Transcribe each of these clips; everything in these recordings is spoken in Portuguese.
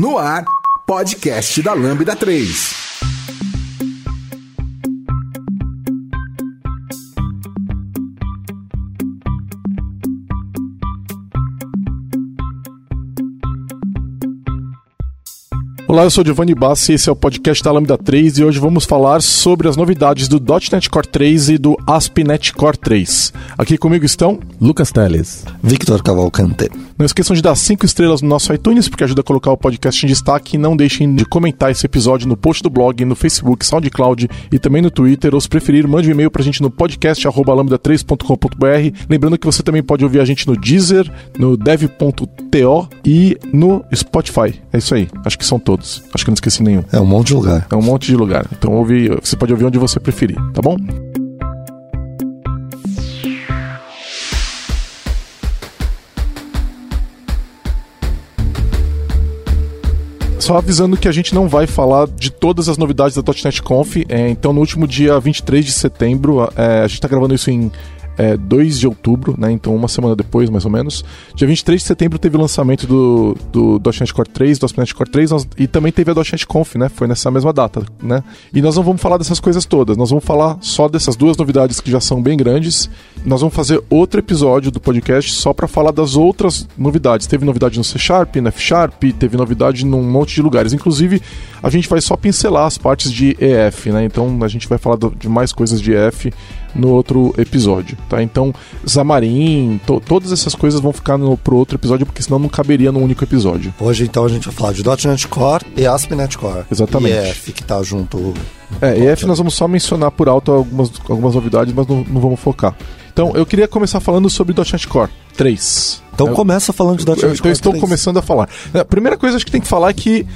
No ar, podcast da Lambda 3. Olá, eu sou Giovanni Bassi, esse é o podcast da Lambda 3 e hoje vamos falar sobre as novidades do .NET Core 3 e do ASP.NET Core 3. Aqui comigo estão Lucas Teles, Victor Cavalcante. Não esqueçam de dar 5 estrelas no nosso iTunes, porque ajuda a colocar o podcast em destaque. E não deixem de comentar esse episódio no post do blog, no Facebook, SoundCloud e também no Twitter. Ou se preferir, mande um e-mail pra gente no podcast lambda3.com.br. Lembrando que você também pode ouvir a gente no Deezer, no dev.to e no Spotify. É isso aí. Acho que são todos todos. Acho que não esqueci nenhum. É um monte de lugar. É um monte de lugar. Então ouve, você pode ouvir onde você preferir, tá bom? Só avisando que a gente não vai falar de todas as novidades da .NET Conf. É, então, no último dia 23 de setembro, é, a gente está gravando isso em é, 2 de outubro, né? Então uma semana depois, mais ou menos. Dia 23 de setembro teve o lançamento do, do .NET Core 3, do ASP.NET Core 3, nós, e também teve a .NET Conf, né? Foi nessa mesma data, né? E nós não vamos falar dessas coisas todas, nós vamos falar só dessas duas novidades que já são bem grandes. Nós vamos fazer outro episódio do podcast só para falar das outras novidades. Teve novidade no C Sharp, no F Sharp, teve novidade num monte de lugares. Inclusive, a gente vai só pincelar as partes de EF, né? Então a gente vai falar de mais coisas de EF no outro episódio, tá? Então, Xamarin, to todas essas coisas vão ficar no, pro outro episódio, porque senão não caberia num único episódio. Hoje, então, a gente vai falar de .NET Core e ASP.NET Core. Exatamente. E EF, que tá junto... É, EF nós vamos só mencionar por alto algumas, algumas novidades, mas não, não vamos focar. Então, eu queria começar falando sobre .NET Core 3. Então eu, começa falando de .NET Core Então estou 3. começando a falar. A primeira coisa que tem que falar é que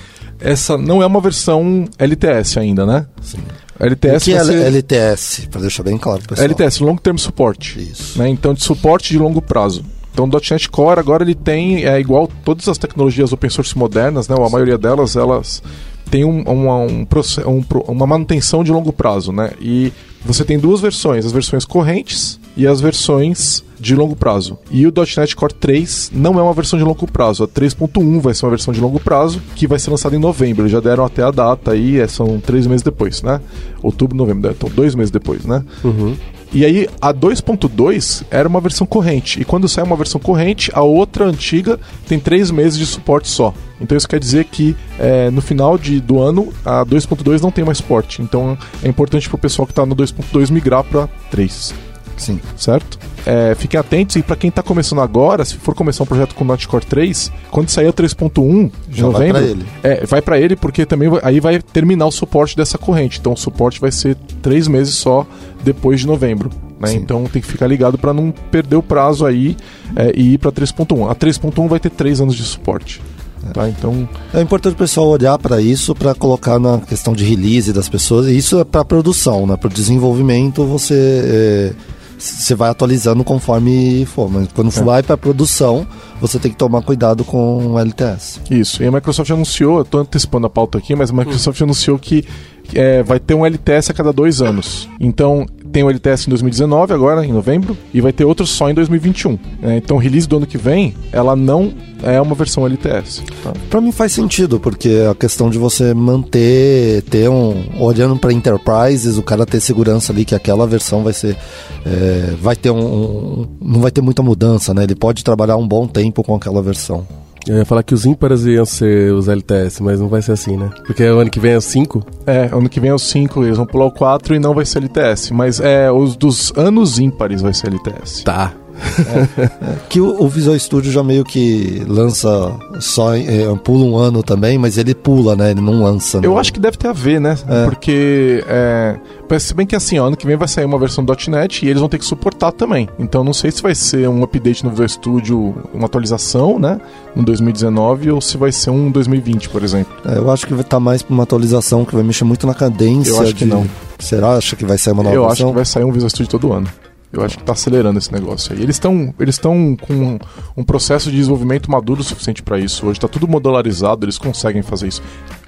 essa não é uma versão LTS ainda, né? Sim. LTS o que é ser... LTS? Para deixar bem claro pessoal. LTS, Long Term Support. Isso. Né? Então, de suporte de longo prazo. Então, o .NET Core agora ele tem, é igual todas as tecnologias open source modernas, né? Ou a maioria delas, elas têm um, uma, um, um, uma manutenção de longo prazo, né? E você tem duas versões, as versões correntes e as versões de longo prazo. E o .NET Core 3 não é uma versão de longo prazo. A 3.1 vai ser uma versão de longo prazo que vai ser lançada em novembro. Eles já deram até a data aí, é, são três meses depois, né? Outubro, novembro, então dois meses depois, né? Uhum. E aí a 2.2 era uma versão corrente. E quando sai uma versão corrente, a outra antiga tem três meses de suporte só. Então isso quer dizer que é, no final de, do ano a 2.2 não tem mais suporte. Então é importante para o pessoal que está no 2.2 migrar para 3. Sim. Certo? É, fiquem atentos e para quem está começando agora, se for começar um projeto com Notch Core 3, quando sair o 3.1 de Já novembro, vai para ele. É, vai para ele porque também vai, aí vai terminar o suporte dessa corrente. Então o suporte vai ser três meses só depois de novembro. Né? Então tem que ficar ligado para não perder o prazo aí é, e ir para 3.1. A 3.1 vai ter três anos de suporte. Tá, então... É importante o pessoal olhar para isso para colocar na questão de release das pessoas. E isso é para produção, né? Para o desenvolvimento você é, você vai atualizando conforme for. Mas quando é. vai para produção, você tem que tomar cuidado com o LTS. Isso. E a Microsoft anunciou, eu estou antecipando a pauta aqui, mas a Microsoft hum. anunciou que é, vai ter um LTS a cada dois anos. Então, tem o LTS em 2019, agora, em novembro, e vai ter outro só em 2021. É, então, release do ano que vem, ela não é uma versão LTS. Tá? Para mim faz sentido, porque a questão de você manter, ter um. Olhando para enterprises, o cara ter segurança ali que aquela versão vai ser. É, vai ter um, um, Não vai ter muita mudança, né? Ele pode trabalhar um bom tempo com aquela versão. Eu ia falar que os ímpares iam ser os LTS, mas não vai ser assim, né? Porque o ano que vem é o 5? É, ano que vem é o 5, eles vão pular o 4 e não vai ser LTS. Mas é, os dos anos ímpares vai ser LTS. Tá. É, que o, o, Visual Studio já meio que lança só é, pula um ano também, mas ele pula, né? Ele não lança. Eu acho que deve ter a ver, né? É. Porque é, se bem que assim, ó, ano que vem vai sair uma versão .NET e eles vão ter que suportar também. Então não sei se vai ser um update no Visual Studio, uma atualização, né? No 2019 ou se vai ser um 2020, por exemplo. É, eu acho que vai estar tá mais para uma atualização que vai mexer muito na cadência. Eu acho de... que não. Será? Acha que vai sair uma nova Eu versão? acho que vai sair um Visual Studio todo ano. Eu acho que está acelerando esse negócio aí. Eles estão eles com um processo de desenvolvimento maduro o suficiente para isso. Hoje está tudo modularizado, eles conseguem fazer isso.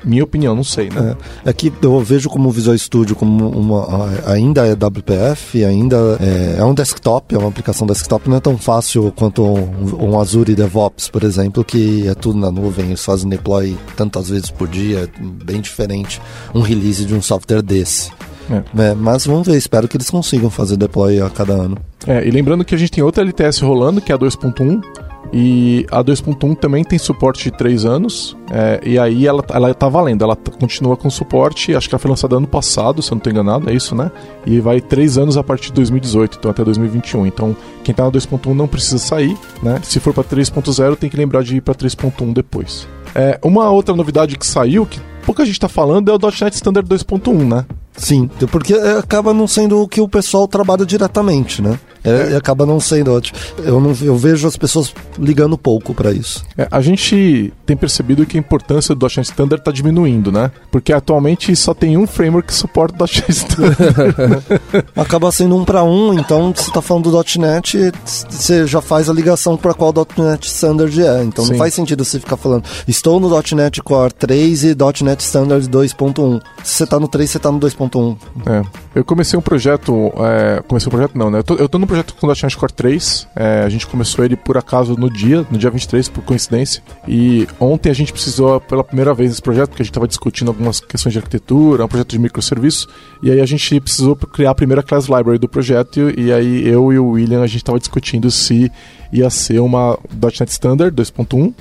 Minha opinião, não sei, né? É, é que eu vejo como o Visual Studio como uma, ainda é WPF, ainda é, é, um desktop, é uma aplicação desktop, não é tão fácil quanto um, um Azure DevOps, por exemplo, que é tudo na nuvem, eles fazem deploy tantas vezes por dia, bem diferente um release de um software desse. É. É, mas vamos ver, espero que eles consigam fazer deploy a cada ano. É, e lembrando que a gente tem outra LTS rolando, que é a 2.1, e a 2.1 também tem suporte de 3 anos. É, e aí ela, ela tá valendo, ela continua com suporte. Acho que ela foi lançada ano passado, se eu não estou enganado, é isso, né? E vai 3 anos a partir de 2018, então até 2021. Então quem está na 2.1 não precisa sair, né? Se for para 3.0, tem que lembrar de ir para 3.1 depois. É, uma outra novidade que saiu, que pouca gente está falando, é o .NET Standard 2.1, né? Sim, porque acaba não sendo o que o pessoal trabalha diretamente, né? É, é. acaba não sendo ótimo. Eu, não, eu vejo as pessoas ligando pouco para isso. É, a gente tem percebido que a importância do .NET Standard está diminuindo, né? Porque atualmente só tem um framework que suporta o .NET Standard. acaba sendo um para um, então você está falando do .NET, você já faz a ligação para qual .NET Standard é. Então Sim. não faz sentido você ficar falando, estou no .NET Core 3 e .NET Standard 2.1. Se você está no 3, você está no 2.1. É. Eu comecei um projeto, é, comecei um projeto não, né? Eu tô, eu tô no projeto com o .NET Core 3. É, a gente começou ele por acaso no dia, no dia 23, por coincidência. E ontem a gente precisou pela primeira vez nesse projeto, porque a gente estava discutindo algumas questões de arquitetura, um projeto de microserviço. E aí a gente precisou criar a primeira class library do projeto. E aí eu e o William a gente estava discutindo se ia ser uma .NET Standard 2.1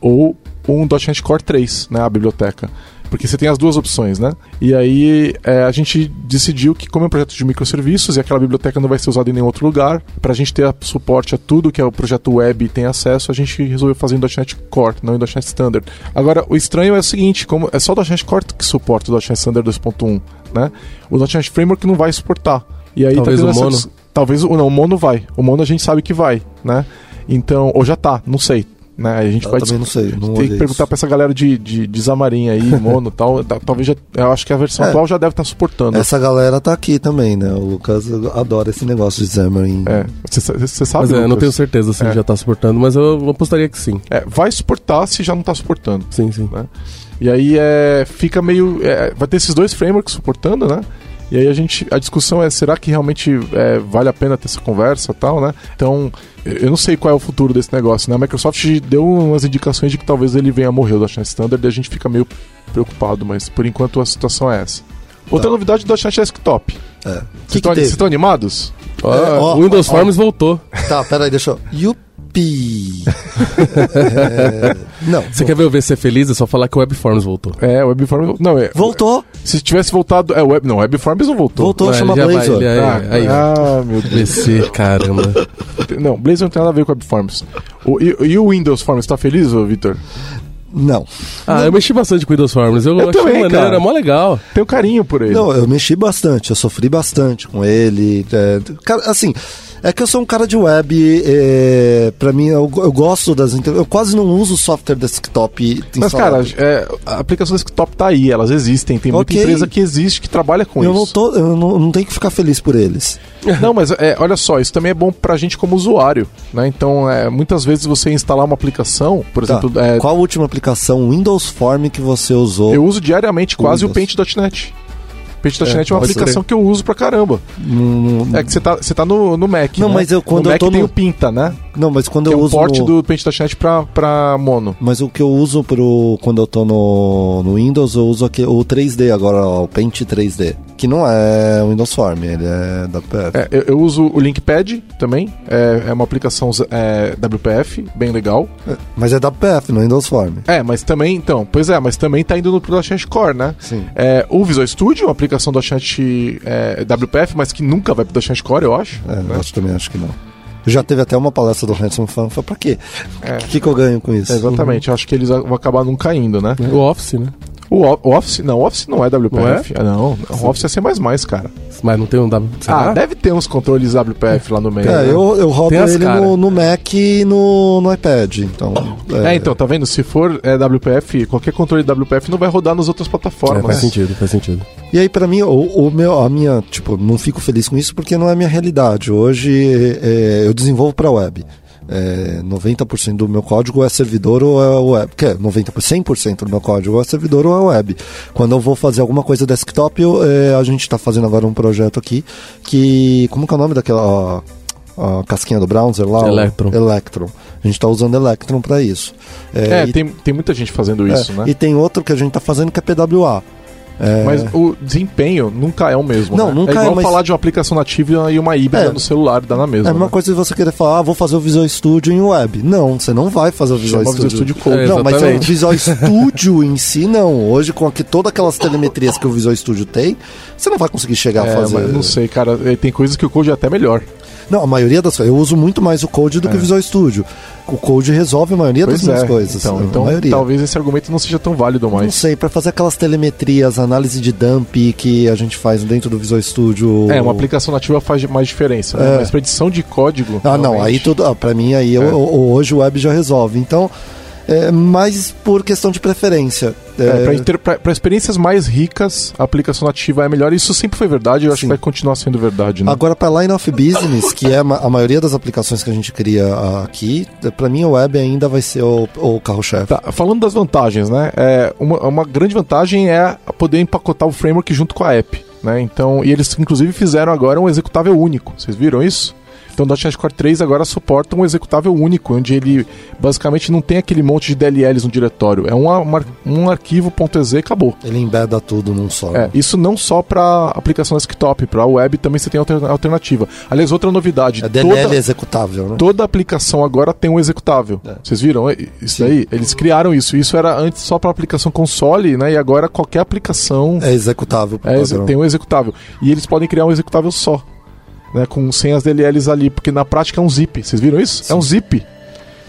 ou um .NET Core 3, né, a biblioteca. Porque você tem as duas opções, né? E aí é, a gente decidiu que, como é um projeto de microserviços e aquela biblioteca não vai ser usada em nenhum outro lugar, para a gente ter suporte a tudo que é o projeto web e tem acesso, a gente resolveu fazer em .NET Core, não em .NET Standard. Agora, o estranho é o seguinte, como é só o .NET Core que suporta o .NET Standard 2.1, né? O .NET Framework não vai suportar. E aí tá talvez tá o Mono. Talvez o não, o Mono vai. O Mono a gente sabe que vai, né? Então, ou já tá, não sei. Né? A gente eu vai também não sei. Não tem que perguntar para essa galera de, de, de Zamarim aí, Mono e tal. Talvez já, eu acho que a versão é, atual já deve estar tá suportando. Essa galera tá aqui também, né? O Lucas adora esse negócio de Xamarin. É, você sabe. Mas é, não tenho certeza se é. já está suportando, mas eu apostaria que sim. É, vai suportar se já não está suportando. Sim, sim. Né? E aí é, fica meio. É, vai ter esses dois frameworks suportando, né? E aí a gente, a discussão é, será que realmente é, vale a pena ter essa conversa tal, né? Então, eu não sei qual é o futuro desse negócio, né? A Microsoft deu umas indicações de que talvez ele venha a morrer, o .NET Standard, e a gente fica meio preocupado, mas por enquanto a situação é essa. Outra tá. novidade do .NET Desktop. É. Vocês estão animados? Ah, oh, o Windows oh, Forms oh. voltou. Tá, peraí, deixa eu... Yuppie! é... Não. Você quer ver eu ver ser feliz? É só falar que o Webforms voltou. É, o Webforms. Não, é. Voltou? Se tivesse voltado. É, web, não, Webforms não voltou. Voltou, não, chama Blazor. Vai, ah, aí, ah, meu Deus. BC, caramba. Não, Blazor não tem nada a ver com Webforms. O, e, e o Windows Forms, tá feliz, Vitor? Não. Ah, não. eu mexi bastante com o Windows Forms. Eu, eu achei também, maneiro, era mó legal. Tenho carinho por ele. Não, eu mexi bastante, eu sofri bastante com ele. É, cara, assim, é que eu sou um cara de web, é, para mim eu, eu, gosto das eu quase não uso software desktop. Mas cara, é, a aplicação desktop tá aí, elas existem, tem muita okay. empresa que existe que trabalha com eu isso. Não tô, eu não, não tenho que ficar feliz por eles. Não, mas é, olha só, isso também é bom pra gente como usuário, né? Então, é, muitas vezes você instalar uma aplicação, por tá. exemplo... É, Qual a última aplicação Windows Form que você usou? Eu uso diariamente quase Windows. o Paint.net. Paint.net é, é uma aplicação ser. que eu uso pra caramba. Hum, é que você tá, você tá no, no Mac. Não, né? mas eu quando no eu Mac tô tem no... o Pinta, né? Não, mas quando que eu é uso. porte no... do Paint.net pra, pra mono. Mas o que eu uso pro. Quando eu tô no, no Windows, eu uso aqui, o 3D agora, ó, o Paint 3D. Que não é o Windows Form, ele é WPF. É, eu, eu, uso o Linkpad também. É, é uma aplicação é, WPF, bem legal. É, mas é WPF, não é Windows Form. É, mas também, então, pois é, mas também tá indo no .NET Core, né? Sim. É, o Visual Studio, uma aplicação do .NET é, WPF, mas que nunca vai pro .NET Core, eu acho. É, né? eu também acho que não. Já teve até uma palestra do Hanson falando, foi pra quê? O é. que, que eu ganho com isso? exatamente, uhum. eu acho que eles vão acabar nunca indo, né? O Office, né? O, o Office, não, o Office não é WPF. Ah, não, o Office é C++, cara. Mas não tem um W. Ah, deve ter uns controles WPF lá no meio. É, né? eu, eu rodo ele no, no Mac e no, no iPad. Então, É, então, tá vendo? Se for é, WPF, qualquer controle WPF não vai rodar nas outras É, plataformas. faz sentido, faz sentido. E aí, pra mim, o, o meu, a minha, tipo, não fico feliz com isso porque não é a minha realidade. Hoje é, eu desenvolvo pra web. É, 90% do meu código é servidor ou é web. Que é 90%, 100% do meu código é servidor ou é web. Quando eu vou fazer alguma coisa desktop, eu, é, a gente está fazendo agora um projeto aqui que. Como que é o nome daquela. A, a casquinha do browser lá? Electron. Electron. A gente está usando Electron para isso. É, e, tem, tem muita gente fazendo é, isso, né? e tem outro que a gente está fazendo que é PWA. É, Mas o desempenho nunca é o mesmo. Não, né? nunca é igual é, mas- falar de uma aplicação nativa e uma híbrida É. no celular, dá na mesma. É a mesma né? coisa se você querer falar, ah, vou fazer o Visual Studio em web. Não, você não vai fazer o Visual Chama Visual Studio. Studio Code. É, Não, mas o. Visual Studio em si, não. Hoje, com aqui, todas aquelas telemetrias que o Visual Studio tem, você não vai conseguir chegar a É, fazer. mas não sei, cara. é, Tem coisas que o code é até melhor. Não, a maioria das coisas. Eu uso muito mais o Code do que o Visual Studio. O Code resolve a maioria das Pois minhas é. coisas. Então, então talvez esse argumento não seja tão válido Não mais. sei, para fazer aquelas telemetrias, análise de dump que a gente faz dentro do Visual Studio. É, uma aplicação nativa faz mais diferença. né? É. Mas edição de código. Ah, não, realmente- aí tudo. Ah, pra mim, aí É. eu- hoje o web já resolve. Então, é mais por questão de preferência. É, É, pra experiências mais ricas, a aplicação nativa é melhor. Isso sempre foi verdade eu acho Sim. que vai continuar sendo verdade. Né? Agora, para Line of Business, que é a maioria das aplicações que a gente cria aqui, para mim o web ainda vai ser o, o carro-chefe. Tá, falando das vantagens, né? É, uma, uma grande vantagem é poder empacotar o framework junto com a app. Né? Então, e eles inclusive fizeram agora um executável único. Vocês viram isso? Então o .NET Core 3 agora suporta um executável único, onde ele basicamente não tem aquele monte de DLLs no diretório. É um, um arquivo .exe e acabou. Ele embeda tudo num só. É, isso não só para aplicação desktop, para web também você tem alter- alternativa. Aliás, outra novidade, É DLL toda, executável, né? toda aplicação agora tem um executável. É. Vocês viram É, isso Sim. daí? Eles criaram isso. Isso era antes só para aplicação console, né? E agora qualquer aplicação É executável. por é, tem um executável. E eles podem criar um executável só. Né, com sem as DLLs ali, porque na prática é um zip. Vocês viram isso? É um zip.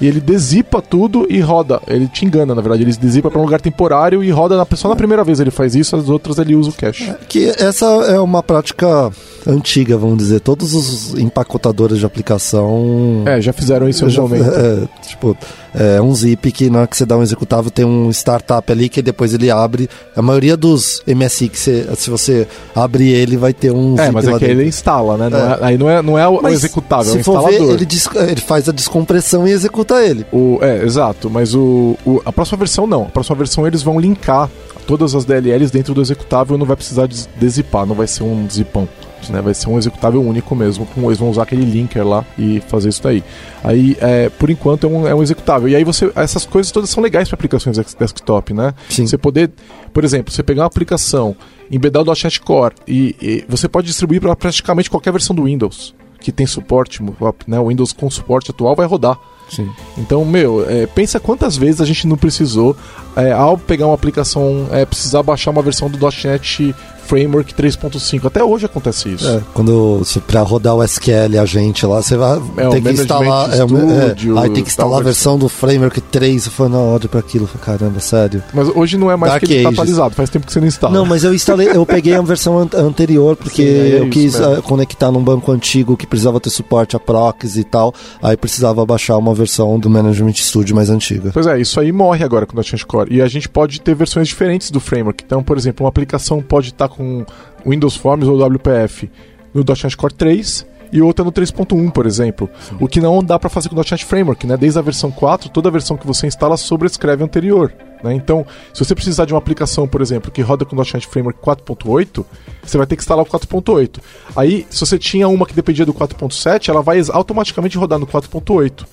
E ele dezipa tudo e roda. Ele te engana, na verdade. Ele dezipa para um lugar temporário e roda na, só na primeira vez ele faz isso, as outras ele usa o cache. Que essa é uma prática antiga, vamos dizer. Todos os empacotadores de aplicação. É, já fizeram isso em algum momento. é, tipo, é um zip que na hora que você dá um executável tem um startup ali que depois ele abre. A maioria dos MSI que você, se você abre ele, vai ter um É, zip mas é lá que dentro. ele instala, né? Não É. é- aí não é, não é o, o Mas executável, é o se for instalador. ver, ele, ele faz a descompressão e executa ele. O, é, exato, mas o, o- a próxima versão não. A próxima versão eles vão linkar todas as DLLs dentro do executável não vai precisar des- desipar, não vai ser um zipão. Né, vai ser um executável único mesmo. com- Eles vão usar aquele linker lá e fazer isso daí. Aí, é, por enquanto, é um, é um executável. E aí você. Essas coisas todas são legais para aplicações desktop, né? Sim. Você poder, por exemplo, você pegar uma aplicação, embedar o .NET Core e, e você pode distribuir para praticamente qualquer versão do Windows que tem suporte, né? O Windows com suporte atual vai rodar. Sim. Então, meu, é, pensa quantas vezes a gente não precisou, é, ao pegar uma aplicação, é, precisar baixar uma versão do .NET Framework 3.5. Até hoje acontece isso. É, quando pra rodar o SQL a gente lá, você vai É, ter que instalar. É, o- Studio, é, aí tem que instalar tal a versão do Framework 3. Eu falei, não, olha pra aquilo. Caramba, sério. Mas hoje não é mais Dark que ele tá atualizado, faz tempo que você não instala. Não, mas eu instalei, eu peguei a versão an- anterior porque Sim, é eu quis mesmo. eh, conectar num banco antigo que precisava ter suporte a proxies e tal. Aí precisava baixar uma versão do Management Studio mais antiga. Pois é, isso aí morre agora com o .NET Core. E a gente pode ter versões diferentes do framework. Então, por exemplo, uma aplicação pode estar com Windows Forms ou WPF no .NET Core 3 e outra no 3.1, por exemplo. O que não dá para fazer com o .NET Framework, né? Desde a versão 4, toda versão que você instala sobrescreve a anterior. Né? Então, se você precisar de uma aplicação, por exemplo, que roda com o .NET Framework 4.8, você vai ter que instalar o 4.8. Aí, se você tinha uma que dependia do 4.7, ela vai automaticamente rodar no 4.8.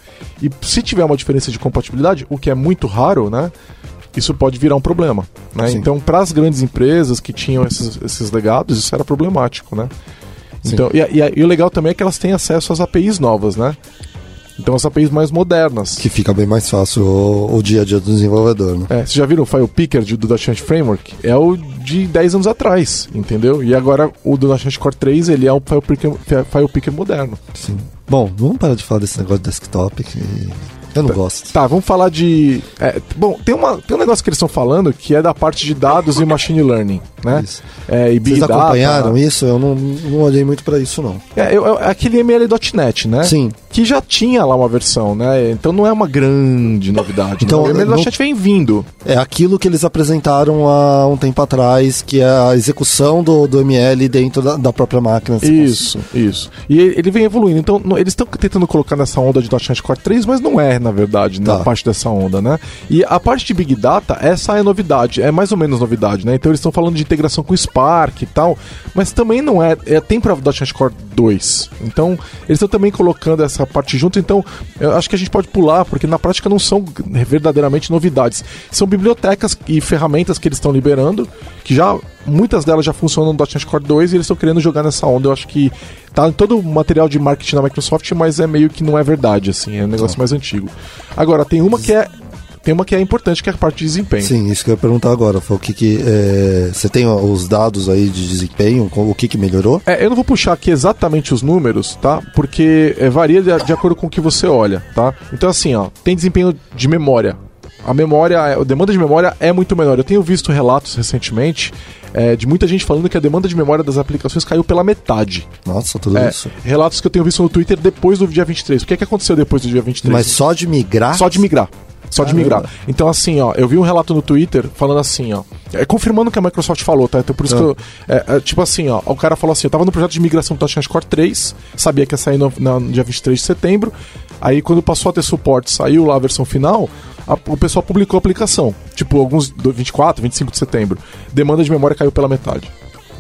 E se tiver uma diferença de compatibilidade, o que é muito raro, né? Isso pode virar um problema. Né? Então, para as grandes empresas que tinham esses, esses legados, isso era problemático, né? Sim. Então, e, e e o legal também é que elas têm acesso às APIs novas, né? Então, as APIs mais modernas. Que fica bem mais fácil o, o dia a dia do desenvolvedor, né? É, vocês já viram o File Picker de- do .NET Framework? É o de 10 anos atrás, entendeu? E agora o do .NET Core 3, ele é um File Picker, File Picker moderno. Sim. Bom, vamos parar de falar desse negócio de desktop que Eu não gosto. Tá, vamos falar de. é, bom, tem, uma, tem um negócio que eles estão falando que é da parte de dados e machine learning, né? Isso. É, e Vocês Data. acompanharam isso? Eu não, não olhei muito pra isso, não. É, eu- eu- aquele ML.NET, né? Sim. Que já tinha lá uma versão, né? Então não é uma grande novidade. Então, né? O não- vem vindo. É aquilo que eles apresentaram há um tempo atrás, que é a execução do, do ML dentro da, da própria máquina. Isso, isso. E ele vem evoluindo. Então, eles estão tentando colocar nessa onda de .NET Core 3, mas não é, na verdade, na Tá. parte dessa onda, né? E a parte de Big Data, essa é novidade, é mais ou menos novidade, né? Então eles estão falando de integração com Spark e tal, mas também não é, é tem para .NET Core 2. Então, eles estão também colocando essa parte junto, então eu acho que a gente pode pular, porque na prática não são verdadeiramente novidades. São bibliotecas e ferramentas que eles estão liberando, que já muitas delas já funcionam no .NET Core 2 e eles estão querendo jogar nessa onda. Eu acho que tá em todo o material de marketing da Microsoft, mas é meio que não é verdade, assim, é um negócio mais antigo. Agora, tem uma que é tem uma que é importante, que é a parte de desempenho. Sim, isso que eu ia perguntar agora. Foi o que que. é, você tem os dados aí de desempenho, o que que melhorou? É, eu não vou puxar aqui exatamente os números, tá? Porque é, varia de, de acordo com o que você olha, tá? Então, assim, ó, tem desempenho de memória. A memória, a demanda de memória é muito menor. Eu tenho visto relatos recentemente é, de muita gente falando que a demanda de memória das aplicações caiu pela metade. Nossa, tudo É, isso. relatos que eu tenho visto no Twitter depois do dia 23. O que, é que aconteceu depois do dia 23? Mas só de migrar? Só de migrar. Só de migrar. Então, assim, ó, eu vi um relato no Twitter falando assim, ó. É, confirmando o que a Microsoft falou, tá? Então, por isso que eu. É, é, tipo assim, ó. O cara falou assim: eu tava no projeto de migração do .NET Core 3, sabia que ia sair no, na- no dia 23 de setembro. Aí, quando passou a ter suporte, saiu lá a versão final, a- o pessoal publicou a aplicação. Tipo, alguns. do 24, 25 de setembro. Demanda de memória caiu pela metade.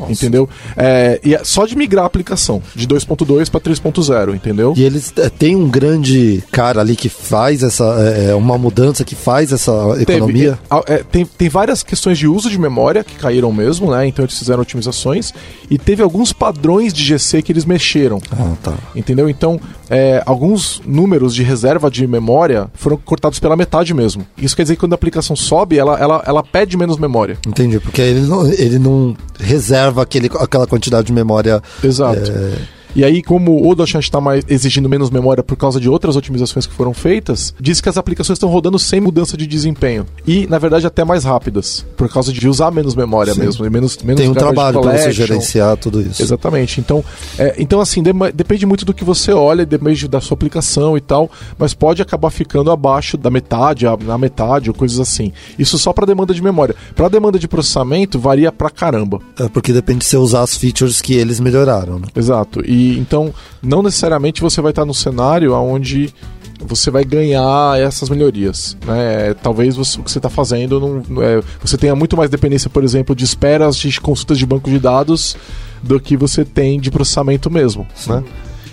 Entendeu? É, e é só de migrar a aplicação, de 2.2 para 3.0, entendeu? E eles é, têm um grande cara ali que faz essa. É, uma mudança que faz essa economia. Teve, é, é, tem, tem várias questões de uso de memória que caíram mesmo, né? Então eles fizeram otimizações. E teve alguns padrões de GC que eles mexeram. Ah, tá. Entendeu? Então, é, alguns números de reserva de memória foram cortados pela metade mesmo. Isso quer dizer que quando a aplicação sobe, ela, ela, ela pede menos memória. Entendi, porque ele não, ele não reserva aquele, aquela quantidade de memória. Exato. é, E aí, como o .NET está mais exigindo menos memória por causa de outras otimizações que foram feitas, diz que as aplicações estão rodando sem mudança de desempenho. E, na verdade, até mais rápidas, por causa de usar menos memória Sim. mesmo, e menos, menos tem um trabalho para você gerenciar tudo isso. Exatamente. Então, é, então assim, dema- depende muito do que você olha, depende da sua aplicação e tal, mas pode acabar ficando abaixo da metade, na metade ou coisas assim. Isso só para demanda de memória. Para demanda de processamento varia pra caramba. É porque depende de você usar as features que eles melhoraram, né? Exato. E então, não necessariamente você vai estar no cenário onde você vai ganhar essas melhorias. Né? Talvez você- o que você está fazendo não, é- você tenha muito mais dependência, por exemplo, de esperas de consultas de banco de dados do que você tem de processamento mesmo. Né?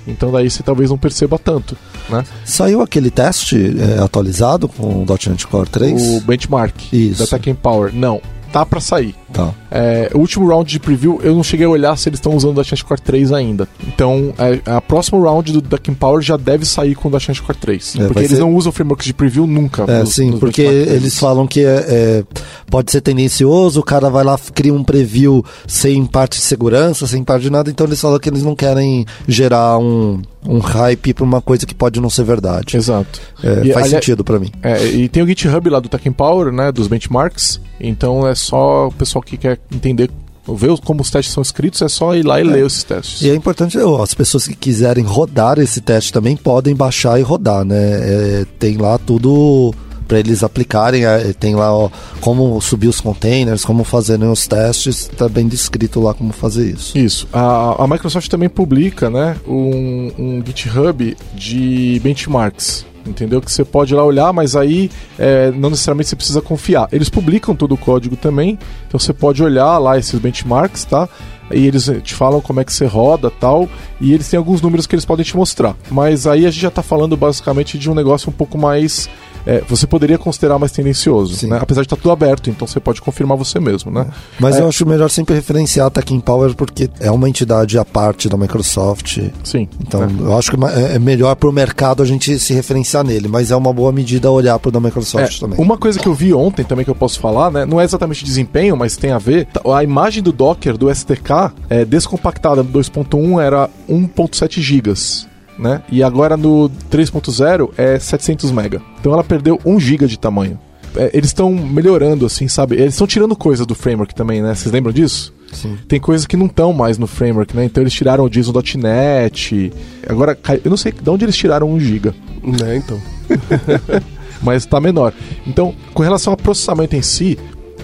Então daí você talvez não perceba tanto. Né? Saiu aquele teste é, atualizado com o .NET Core 3? O benchmark Isso. da Tech Power. Não. Tá para sair. Tá. É, o último round de preview, eu não cheguei a olhar se eles estão usando o .NET Core 3 ainda. Então, é, a próxima round do Duck Power já deve sair com o .NET Core 3. É, porque eles ser- não usam frameworks de preview nunca. É, nos- sim, nos porque eles falam que é, é, pode ser tendencioso, o cara vai lá, cria um preview sem parte de segurança, sem parte de nada, então eles falam que eles não querem gerar um, um hype pra uma coisa que pode não ser verdade. Exato. É, E, faz aliás- sentido pra mim. É, e tem o GitHub lá do Tech Power, né, dos benchmarks. Então é só o pessoal que quer entender, ver como os testes são escritos, é só ir lá e ler esses testes. E é importante, ó, as pessoas que quiserem rodar esse teste também podem baixar e rodar, né? É, tem lá tudo para eles aplicarem, é, tem lá ó, como subir os containers, como fazerem os testes, tá bem descrito lá como fazer isso. Isso. A, a Microsoft também publica, né, um, um GitHub de benchmarks. Entendeu? Que você pode ir lá olhar, mas aí é, não necessariamente você precisa confiar. Eles publicam todo o código também, então você pode olhar lá esses benchmarks, tá? E eles te falam como é que você roda tal, e eles têm alguns números que eles podem te mostrar. Mas aí a gente já está falando basicamente de um negócio um pouco mais. É, você poderia considerar mais tendencioso, né? apesar de estar tudo aberto, então você pode confirmar você mesmo, né? Mas É. eu acho melhor sempre referenciar a Tech Power porque é uma entidade à parte da Microsoft. Sim. Então, né? eu acho que é é melhor para o mercado a gente se referenciar nele, mas é uma boa medida olhar para o da Microsoft É, também. Uma coisa que eu vi ontem também que eu posso falar, né? Não é exatamente desempenho, mas tem a ver. Tá, A imagem do Docker do STK é descompactada do 2.1 era 1.7 gigas. Né? E agora no 3.0 é 700 mega. Então ela perdeu 1 GB de tamanho. É, eles estão melhorando, assim, sabe? Eles estão tirando coisa do framework também, né? Vocês lembram disso? Sim. Tem coisas que não estão mais no framework, né? Então eles tiraram o JSON.NET. Agora, eu não sei de onde eles tiraram 1 GB. Né, então. mas está menor. Então, com relação ao processamento em si,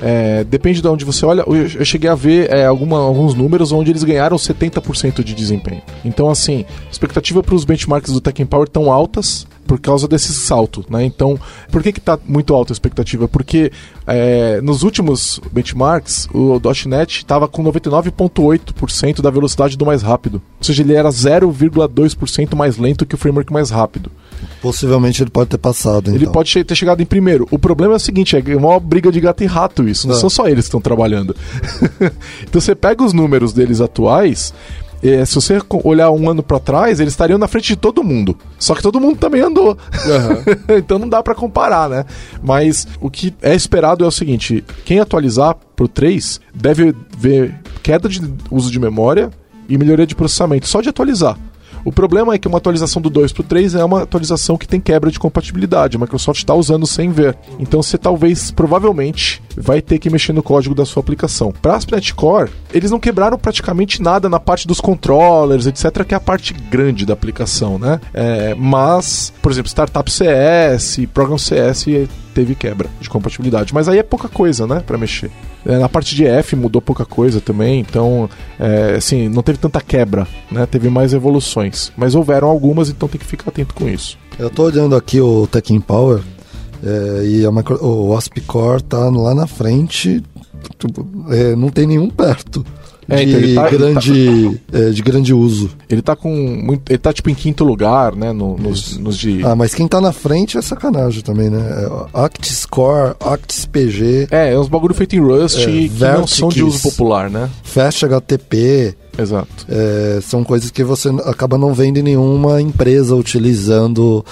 é, depende de onde você olha. Eu, cheguei a ver é, alguma- alguns números onde eles ganharam 70% de desempenho. Então, assim, expectativa para os benchmarks do Tech Power tão altas por causa desse salto, né? Então, por que que tá muito alta a expectativa? Porque é, nos últimos benchmarks o .NET estava com 99,8% da velocidade do mais rápido. Ou seja, ele era 0,2% mais lento que o framework mais rápido. Possivelmente ele pode ter passado. Ele então. pode ter chegado em primeiro. O problema é o seguinte: é uma briga de gato e rato isso. Não É. são só eles que estão trabalhando. então você pega os números deles atuais. Eh, se você olhar um ano pra trás, eles estariam na frente de todo mundo. Só que todo mundo também andou. então não dá pra comparar, né? Mas o que é esperado é o seguinte: quem atualizar pro 3 deve ver queda de uso de memória e melhoria de processamento, só de atualizar. O problema é que uma atualização do 2 para o 3 é uma atualização que tem quebra de compatibilidade. A Microsoft está usando sem ver. Então você talvez, provavelmente, vai ter que mexer no código da sua aplicação. Para ASP.NET Core, eles não quebraram praticamente nada na parte dos controllers, etc., que é a parte grande da aplicação, né? É, mas, por exemplo, Startup CS, Program CS teve quebra de compatibilidade. Mas aí é pouca coisa, né, para mexer. É, na parte de F mudou pouca coisa também, então, é, assim, não teve tanta quebra, né? Teve mais evoluções. Mas houveram algumas, então tem que ficar atento com isso. Eu tô olhando aqui o Tech Power é, e a micro- o ASP Core tá lá na frente, é, não tem nenhum perto. É, de, então ele tá- ele grande, é, de grande uso. Ele tá com muito. Ele tá tipo em quinto lugar, né? no- nos, nos de. Ah, mas quem tá na frente é sacanagem também, né? É, Actis Core, Actis PG, É, é uns bagulho feito em Rust É, que não são de uso popular, né? Fast HTTP, Exato. é, são coisas que você acaba não vendo em nenhuma empresa utilizando.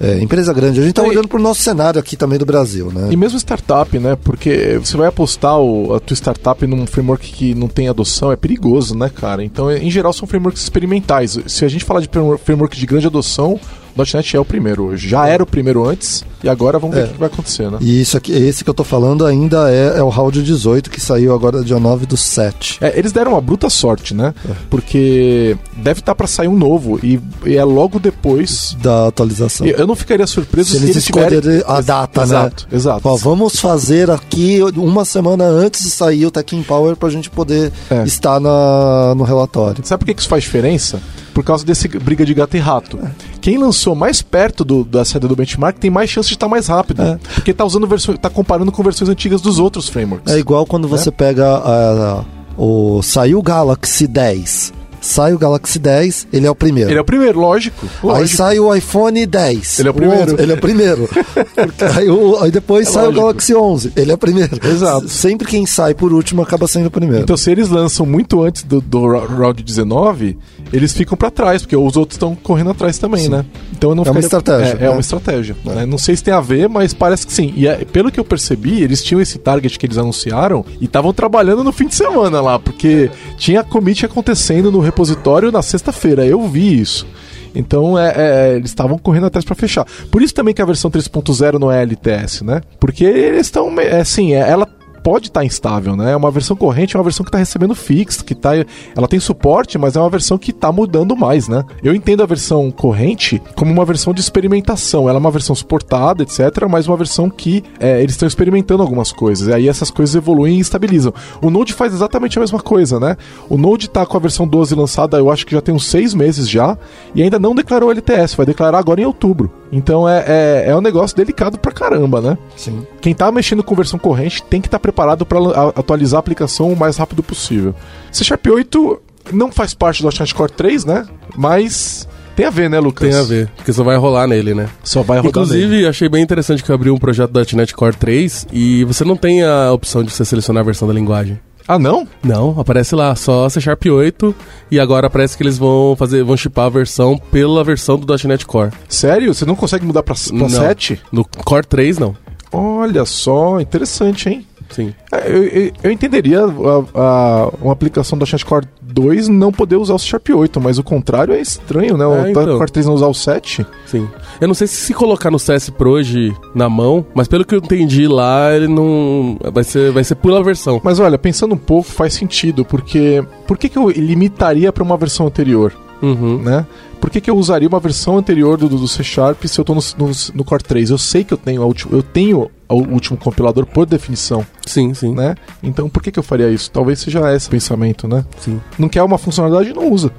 É, empresa grande. A gente tá É, e- olhando pro nosso cenário aqui também do Brasil, né? E mesmo startup, né? Porque você vai apostar o- a tua startup num framework que não tem adoção, é perigoso, né, cara? Então, em geral, são frameworks experimentais. Se a gente falar de framework- de grande adoção, o .NET é o primeiro hoje. Já era o primeiro antes, e agora vamos ver É. o que vai acontecer, né? E isso aqui, esse que eu tô falando ainda é, é o round 18 que saiu agora dia 9 do 7. É, eles deram uma bruta sorte, né? Porque deve estar pra sair um novo, e, e é logo depois. Da atualização. E Eu não ficaria surpreso Se se, eles tiverem- escolherem a data, né? Exato, exato. Ó, vamos fazer aqui uma semana antes de sair o Tech Power pra gente poder É. estar na, no relatório. Sabe por que que isso faz diferença? Por causa desse briga de gato e rato. Quem lançou mais perto do- da saída do benchmark tem mais chance de estar mais rápido. É. Porque tá usando versões, tá comparando com versões antigas dos outros frameworks. É igual quando você pega a- o saiu o Galaxy 10. Sai o Galaxy 10, ele é o primeiro. Ele é o primeiro, lógico. Aí lógico. sai o iPhone 10. Ele é o primeiro. 11, ele é o primeiro. aí, o- aí depois É sai lógico. o Galaxy 11. Ele é o primeiro. Exato. Sempre quem sai por último acaba sendo o primeiro. Então, se eles lançam muito antes do, do round 19, eles ficam pra trás, porque os outros estão correndo atrás também, né? Então eu não É uma estratégia, É, é né? uma estratégia. né? Não sei se tem a ver, mas parece que sim. E é- pelo que eu percebi, eles tinham esse target que eles anunciaram e estavam trabalhando no fim de semana lá, porque tinha commit acontecendo no repositório na sexta-feira. Eu vi isso. Então é, é, eles estavam correndo atrás pra fechar. Por isso também que a versão 3.0 não é LTS, né? Porque eles estão. É, assim, é, ela pode estar instável, né? É uma versão corrente, é uma versão que está recebendo fixed, que tá, ela tem suporte, mas é uma versão que está mudando mais, né? Eu entendo a versão corrente como uma versão de experimentação. Ela é uma versão suportada, etc., mas uma versão que é, eles estão experimentando algumas coisas. E aí essas coisas evoluem e estabilizam. O Node faz exatamente a mesma coisa, né? O Node está com a versão 12 lançada, eu acho que já tem uns seis meses já, e ainda não declarou LTS, vai declarar agora em outubro. Então é, é, é um negócio delicado pra caramba, né? Sim. Quem tá mexendo com versão corrente tem que estar preparado para atualizar a aplicação o mais rápido possível. C Sharp 8 não faz parte do .NET Core 3, né? Mas tem a ver, né, Lucas? Tem a ver, porque só vai rolar nele, né? Só vai rodar Inclusive, nele. achei bem interessante que eu abri um projeto da .NET Core 3 e você não tem a opção de você selecionar a versão da linguagem. Ah, não? Não, aparece lá, só C Sharp 8 e agora parece que eles vão fazer, vão chipar a versão pela versão do .NET Core. Sério? Você não consegue mudar pra, pra Não. 7? No Core 3 não. Olha só, interessante, hein? Sim. É, Eu, eu- eu entenderia a- a- uma aplicação do .NET Core 2 não poder usar o C Sharp 8, mas o contrário é estranho, né? É, o então. Core 3 não usar o 7. Sim. Eu não sei se se colocar no CS Pro hoje na mão, mas pelo que eu entendi lá, ele não. Vai ser, vai ser pula versão. Mas olha, pensando um pouco, faz sentido, porque por que, que eu limitaria para uma versão anterior, Uhum. né? Por que, que eu usaria uma versão anterior do, do C Sharp se eu tô no, no, no Core 3? Eu sei que eu tenho, a ulti- eu tenho o último compilador por definição, Sim, sim. né? Então por que, que eu faria isso? Talvez seja esse o pensamento, né? Sim. Não quer uma funcionalidade, não usa.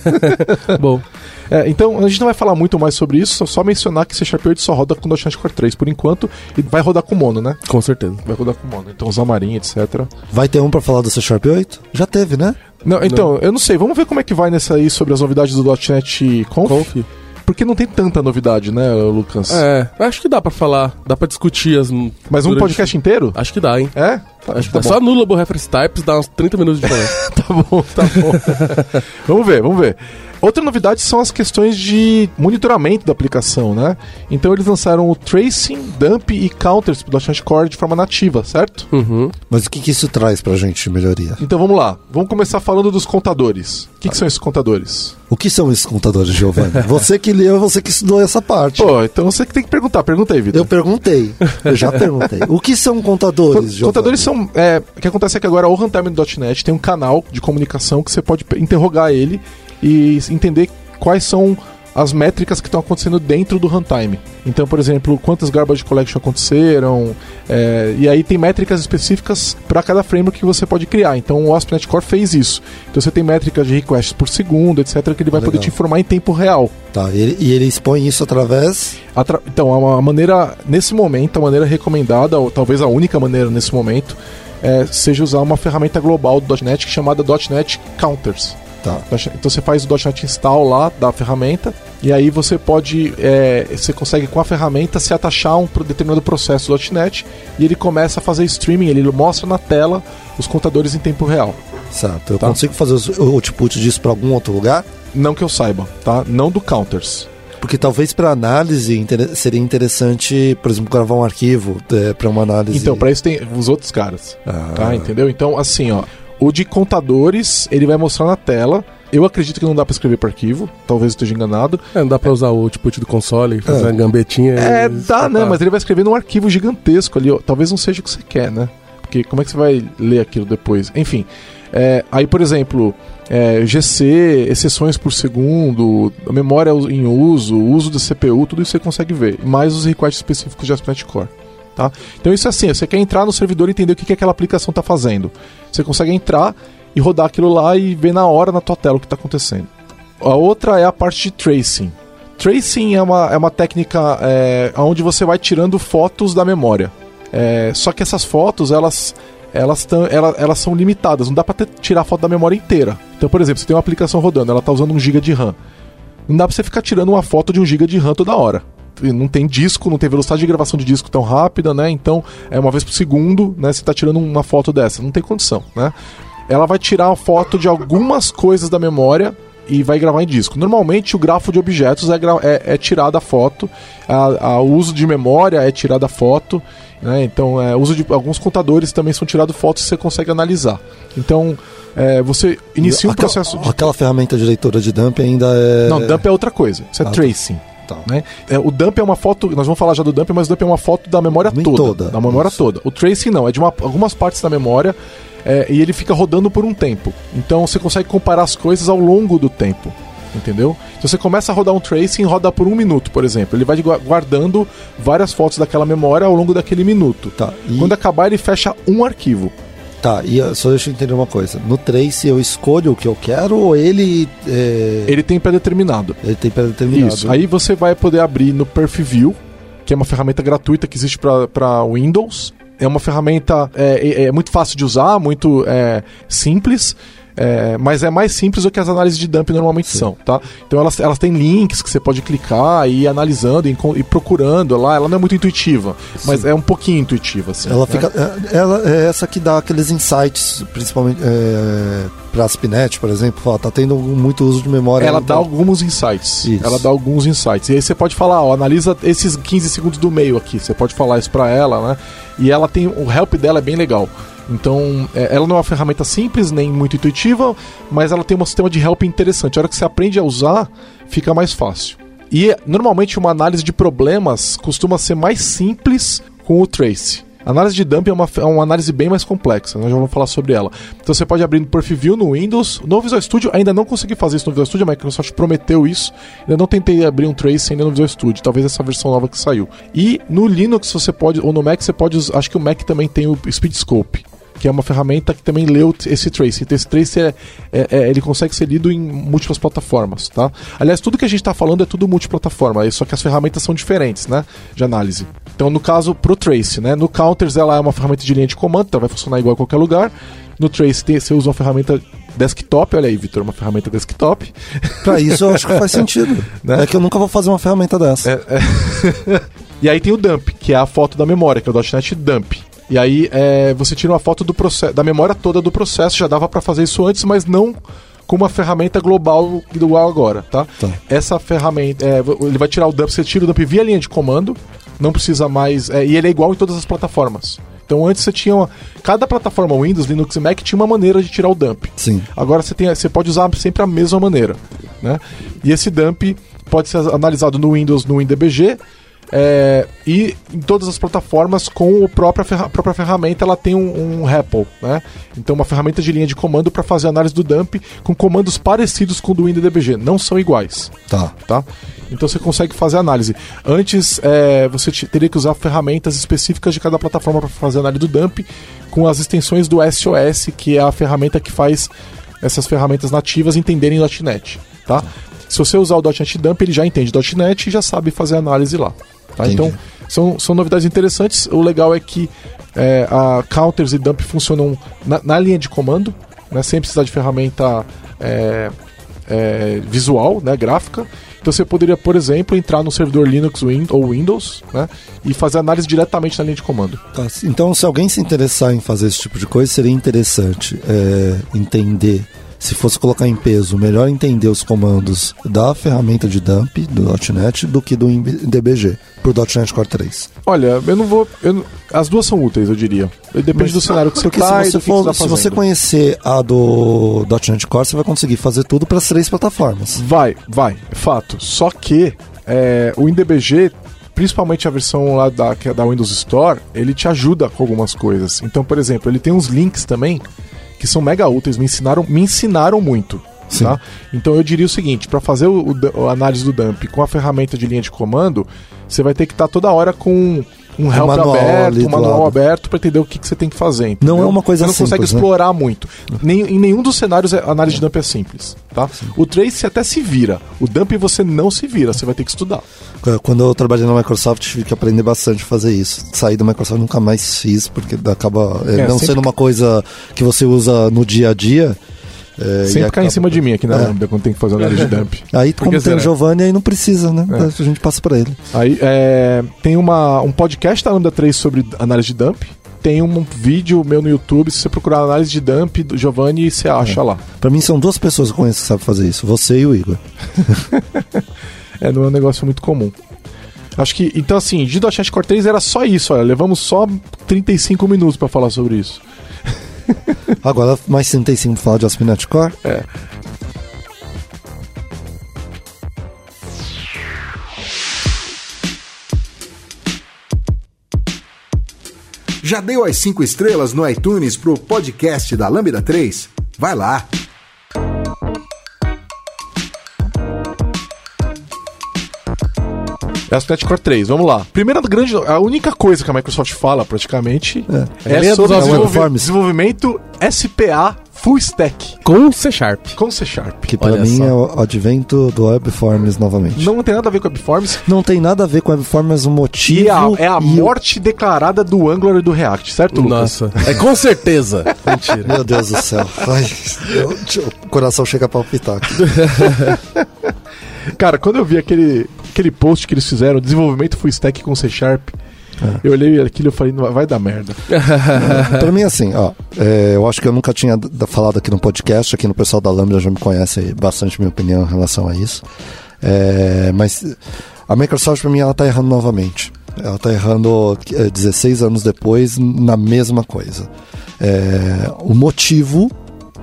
Bom, É, então a gente não vai falar muito mais sobre isso, só, só mencionar que C Sharp 8 só roda com .NET Core 3 por enquanto e vai rodar com Mono, né? com certeza. Vai rodar com Mono. Então Xamarin, etc. Vai ter um pra falar do C Sharp 8? Já teve, né? Não, então, eu não sei, vamos ver como é que vai nessa aí sobre as novidades do .NET Conf, Conf? porque não tem tanta novidade, né, Lucas? É, acho que dá pra falar, dá pra discutir as. Mas um durante- podcast inteiro? Acho que dá, hein? É? Tá, Acho que tá dá. bom. Só nullable reference types dá uns 30 minutos de conversa. Tá bom, tá bom. vamos ver, vamos ver. Outra novidade são as questões de monitoramento da aplicação, né? Então eles lançaram o tracing, dump e counters pro .NET Core de forma nativa, certo? uhum. Mas o que, que isso traz pra gente de melhoria? Então vamos lá, vamos começar falando dos contadores. O que, que são esses contadores? O que são esses contadores, Giovanni? você que leu, você que estudou essa parte. Pô, então você que tem que perguntar, pergunta aí, Vitor. Eu perguntei, eu já perguntei. O que são contadores, Giovanni? Contadores são. É, o que acontece é que agora o Runtime do .NET tem um canal de comunicação que você pode interrogar ele e entender quais são as métricas que estão acontecendo dentro do runtime. Então, por exemplo, quantas garbage collection aconteceram, é, e aí tem métricas específicas para cada framework que você pode criar. Então, o ASP.NET Core fez isso. Então, você tem métricas de requests por segundo, etc., que ele vai poder Legal. te informar em tempo real. Tá, e ele, e ele expõe isso através. Atra- Então, a a maneira, nesse momento, a maneira recomendada, ou talvez a única maneira nesse momento, é, seja usar uma ferramenta global do .NET chamada .NET Counters. Tá. Então você faz o .NET install lá da ferramenta e aí você pode, é, você consegue com a ferramenta se atachar um determinado processo do .NET e ele começa a fazer streaming, ele mostra na tela os contadores em tempo real. Certo. Eu Tá. consigo fazer o output disso pra algum outro lugar? Não que eu saiba, tá? Não do counters. Porque talvez para análise seria interessante, por exemplo, gravar um arquivo é, para uma análise. Então, para isso tem os outros caras. Ah. Tá, entendeu? Então, assim, ó, o de contadores, ele vai mostrar na tela. Eu acredito que não dá pra escrever para arquivo, talvez eu esteja enganado. É, não dá pra usar o output do console, fazer É. uma gambetinha. É, dá, né? Mas ele vai escrever num arquivo gigantesco ali, ó. Talvez não seja o que você quer, né? Porque como é que você vai ler aquilo depois? Enfim, é, aí, por exemplo, é, GC, exceções por segundo, memória em uso, o uso da CPU, tudo isso você consegue ver. Mais os requests específicos de ASP.NET Core. Tá? Então isso é assim, você quer entrar no servidor e entender o que, que aquela aplicação está fazendo. Você consegue entrar e rodar aquilo lá e ver na hora na tua tela o que está acontecendo. A outra é a parte de tracing. Tracing é uma, é uma técnica é, onde você vai tirando fotos da memória. É, só que essas fotos, elas, elas, tão, elas, elas são limitadas. Não dá para tirar foto da memória inteira. Então, por exemplo, você tem uma aplicação rodando, ela está usando 1 GB de RAM. Não dá para você ficar tirando uma foto de 1 GB de RAM toda hora. E Não tem disco, não tem velocidade de gravação de disco tão rápida, né? Então, é uma vez por segundo, né? Você está tirando uma foto dessa. Não tem condição, né? Ela vai tirar a foto de algumas coisas da memória e vai gravar em disco. Normalmente o grafo de objetos é, é, é tirada a foto, o uso de memória é tirada a foto, né? então é, uso de alguns contadores também são tirados fotos que você consegue analisar. Então é, você inicia um processo de Aquela ferramenta de leitura de dump ainda é. não, dump é outra coisa. Isso é Ah, tá. tracing. Tá. Né? É, o dump é uma foto. Nós vamos falar já do dump, mas o dump é uma foto da memória toda, toda, Da memória isso. toda. O tracing não, é de uma- algumas partes da memória é, e ele fica rodando por um tempo. Então você consegue comparar as coisas ao longo do tempo. Entendeu? Se você começa a rodar um tracing, roda por um minuto, por exemplo. Ele vai gua- guardando várias fotos daquela memória ao longo daquele minuto. Tá. E, Quando acabar, ele fecha um arquivo. Tá, e uh, só deixa eu entender uma coisa. No Trace eu escolho o que eu quero ou ele. é, Ele tem pré-determinado. ele tem pré-determinado? Isso. Aí você vai poder abrir no PerfView, que é uma ferramenta gratuita que existe para Windows. É uma ferramenta é, é- é muito fácil de usar, muito é, simples. É, mas é mais simples do que as análises de dump normalmente são, tá? Então elas, elas têm links que você pode clicar e ir analisando e, e procurando lá. Ela não é muito intuitiva, mas é um pouquinho intuitiva, assim. Ela né? fica. é- Ela é essa que dá aqueles insights, principalmente é, para Aspinet, por exemplo. Fala, tá tendo muito uso de memória. Ela dá alguns insights. Isso. Ela dá alguns insights. E aí você pode falar, ó, analisa esses 15 segundos do meio aqui. Você pode falar isso pra ela, né? E ela tem. O help dela é bem legal. Então, é, ela não é uma ferramenta simples, nem muito intuitiva, mas ela tem um sistema de help interessante. A hora que você aprende a usar, fica mais fácil. E normalmente uma análise de problemas costuma ser mais simples com o Trace. A análise de dump é uma, é uma análise bem mais complexa, nós já vamos falar sobre ela. Então você pode abrir no Perfil View no Windows. No Visual Studio, ainda não consegui fazer isso no Visual Studio, a Microsoft prometeu isso. Ainda não tentei abrir um Trace ainda no Visual Studio, talvez essa versão nova que saiu. E no Linux você pode, ou no Mac você pode, acho que o Mac também tem o Speedscope que é uma ferramenta que também leu esse trace. Então esse trace é, é, é, ele consegue ser lido em múltiplas plataformas, tá? Aliás, tudo que a gente está falando é tudo multiplataforma, só que as ferramentas são diferentes, né? De análise. Então, no caso, pro trace, né? No counters ela é uma ferramenta de linha de comando, então vai funcionar igual a qualquer lugar. No trace tem, você usa uma ferramenta desktop, olha aí, Vitor, uma ferramenta desktop. Pra isso eu acho que faz sentido. né? É que eu nunca vou fazer uma ferramenta dessa. É, é. e aí tem o dump, que é a foto da memória, que é o .NET dump. E aí é, você tira uma foto do processo, da memória toda do processo, já dava para fazer isso antes, mas não com uma ferramenta global igual agora, tá? tá. Essa ferramenta, é, ele vai tirar o dump, você tira o dump via linha de comando, não precisa mais, é, e ele é igual em todas as plataformas. Então antes você tinha uma, cada plataforma Windows, Linux e Mac tinha uma maneira de tirar o dump. Sim. Agora você tem, você pode usar sempre a mesma maneira, né? E esse dump pode ser analisado no Windows no WinDBG é, e em todas as plataformas com a própria, ferra própria ferramenta ela tem um, um REPL, né? Então uma ferramenta de linha de comando para fazer análise do dump com comandos parecidos com o do WinDBG, não são iguais. Tá. tá? Então você consegue fazer análise. Antes é, você teria que usar ferramentas específicas de cada plataforma para fazer análise do dump com as extensões do SOS, que é a ferramenta que faz essas ferramentas nativas entenderem .NET, tá? Se você usar o .NET Dump, ele já entende .NET e já sabe fazer análise lá. Tá? Então, são, são novidades interessantes. O legal é que é, a counters e dump funcionam na, na linha de comando, né, sem precisar de ferramenta é, é, visual, né, gráfica. Então você poderia, por exemplo, entrar no servidor Linux ou Windows né, e fazer análise diretamente na linha de comando. Tá, então, se alguém se interessar em fazer esse tipo de coisa, seria interessante é, entender se fosse colocar em peso, melhor entender os comandos da ferramenta de dump do .NET do que do DBG pro .NET Core 3. Olha, eu não vou. Eu as duas são úteis, eu diria. Depende Mas, do cenário que você tá se você, for, tá se você conhecer a do .NET Core, você vai conseguir fazer tudo para as três plataformas. Vai, vai, é fato. Só que é, o InDBG principalmente a versão lá da, que é da Windows Store, ele te ajuda com algumas coisas. Então, por exemplo, ele tem uns links também que são mega úteis, me ensinaram, me ensinaram muito. Tá? Então eu diria o seguinte: para fazer o, o, a análise do dump com a ferramenta de linha de comando, você vai ter que estar tá toda hora com um help aberto, um manual lado. aberto para entender o que, que, você tem que fazer. Entendeu? Não é uma coisa simples. Você não simples, consegue né? explorar muito. Nem, em nenhum dos cenários a análise de dump é simples. Tá? O trace até se vira. O dump você não se vira, você vai ter que estudar. Quando eu trabalhei na Microsoft, tive que aprender bastante a fazer isso. Sair da Microsoft nunca mais fiz, porque acaba é, é, não sendo uma coisa que você usa no dia a dia. É, Sempre cai em cima de mim aqui na é. Lambda quando tem que fazer análise de dump. Aí, como Porque, tem o Giovanni, aí não precisa, né? É. A gente passa para ele. Aí é, tem uma, um podcast da Lambda 3 sobre análise de dump. Tem um vídeo meu no YouTube, se você procurar análise de dump do Giovanni, você acha lá. Para mim são duas pessoas que conheço que sabem fazer isso, você e o Igor. é, não é um negócio muito comum. Acho que, então assim, de .NET Core 3 era só isso, olha, levamos só 35 minutos para falar sobre isso. Agora, mais 35 falar de ASP.NET Core? É. Já deu as 5 estrelas no iTunes pro podcast da Lambda 3? Vai lá! ASP.NET Core 3, vamos lá. Primeira grande, a única coisa que a Microsoft fala praticamente é, é sobre desenvolvi desenvolvimento SPA Full Stack. Com C Sharp. Com C Sharp. Que para mim só. é o advento do WebForms novamente. Não tem nada a ver com WebForms. Não tem nada a ver com WebForms, o motivo. E a, é a morte o... declarada do Angular e do React, certo, Lucas? Nossa. É com certeza. Mentira. Meu Deus do céu. Ai, eu, o coração chega a palpitar. Cara, quando eu vi aquele, aquele post que eles fizeram, desenvolvimento full stack com C Sharp, é. Eu olhei aquilo e falei, vai dar merda. é, pra mim, assim, ó, é, eu acho que eu nunca tinha falado aqui no podcast, aqui no pessoal da Lambda já me conhece bastante minha opinião em relação a isso. É, mas a Microsoft, pra mim, ela tá errando novamente. Ela tá errando é, 16 anos depois na mesma coisa. É, o motivo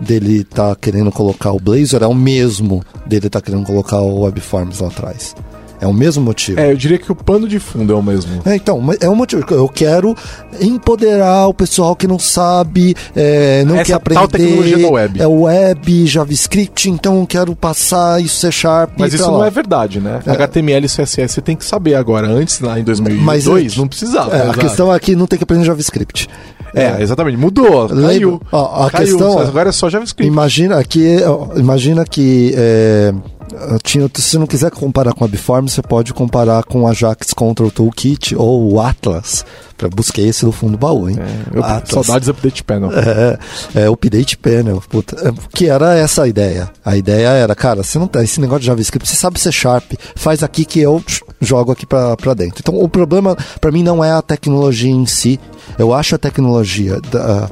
dele tá querendo colocar o Blazor é o mesmo dele tá querendo colocar o Webforms lá atrás. É o mesmo motivo. É, eu diria que o pano de fundo é o mesmo. É, então, é um motivo. Eu quero empoderar o pessoal que não sabe, é, não Essa quer aprender. tal tecnologia da web. É web, JavaScript, então eu quero passar isso C Sharp. Mas isso pra não lá. é verdade, né? É. HTML e CSS você tem que saber agora. Antes, lá em 2002, Mas, não precisava. É, a questão é que não tem que aprender JavaScript. É, exatamente. Mudou. Lembra- Caiu. Ó, a Caiu. questão é- Agora é só JavaScript. Imagina que, imagina que é, tinha, se não quiser comparar com a Webform, você pode comparar com o Ajax Control Toolkit ou o Atlas. Eu busquei esse no fundo do baú, hein? Eu, Atlas. saudades Update Panel. É, é o Update Panel, puta, é, que era essa a ideia. A ideia era, cara, você não tem esse negócio de JavaScript, você sabe C Sharp, faz aqui que eu jogo aqui pra, pra dentro. Então o problema pra mim não é a tecnologia em si, eu acho a tecnologia da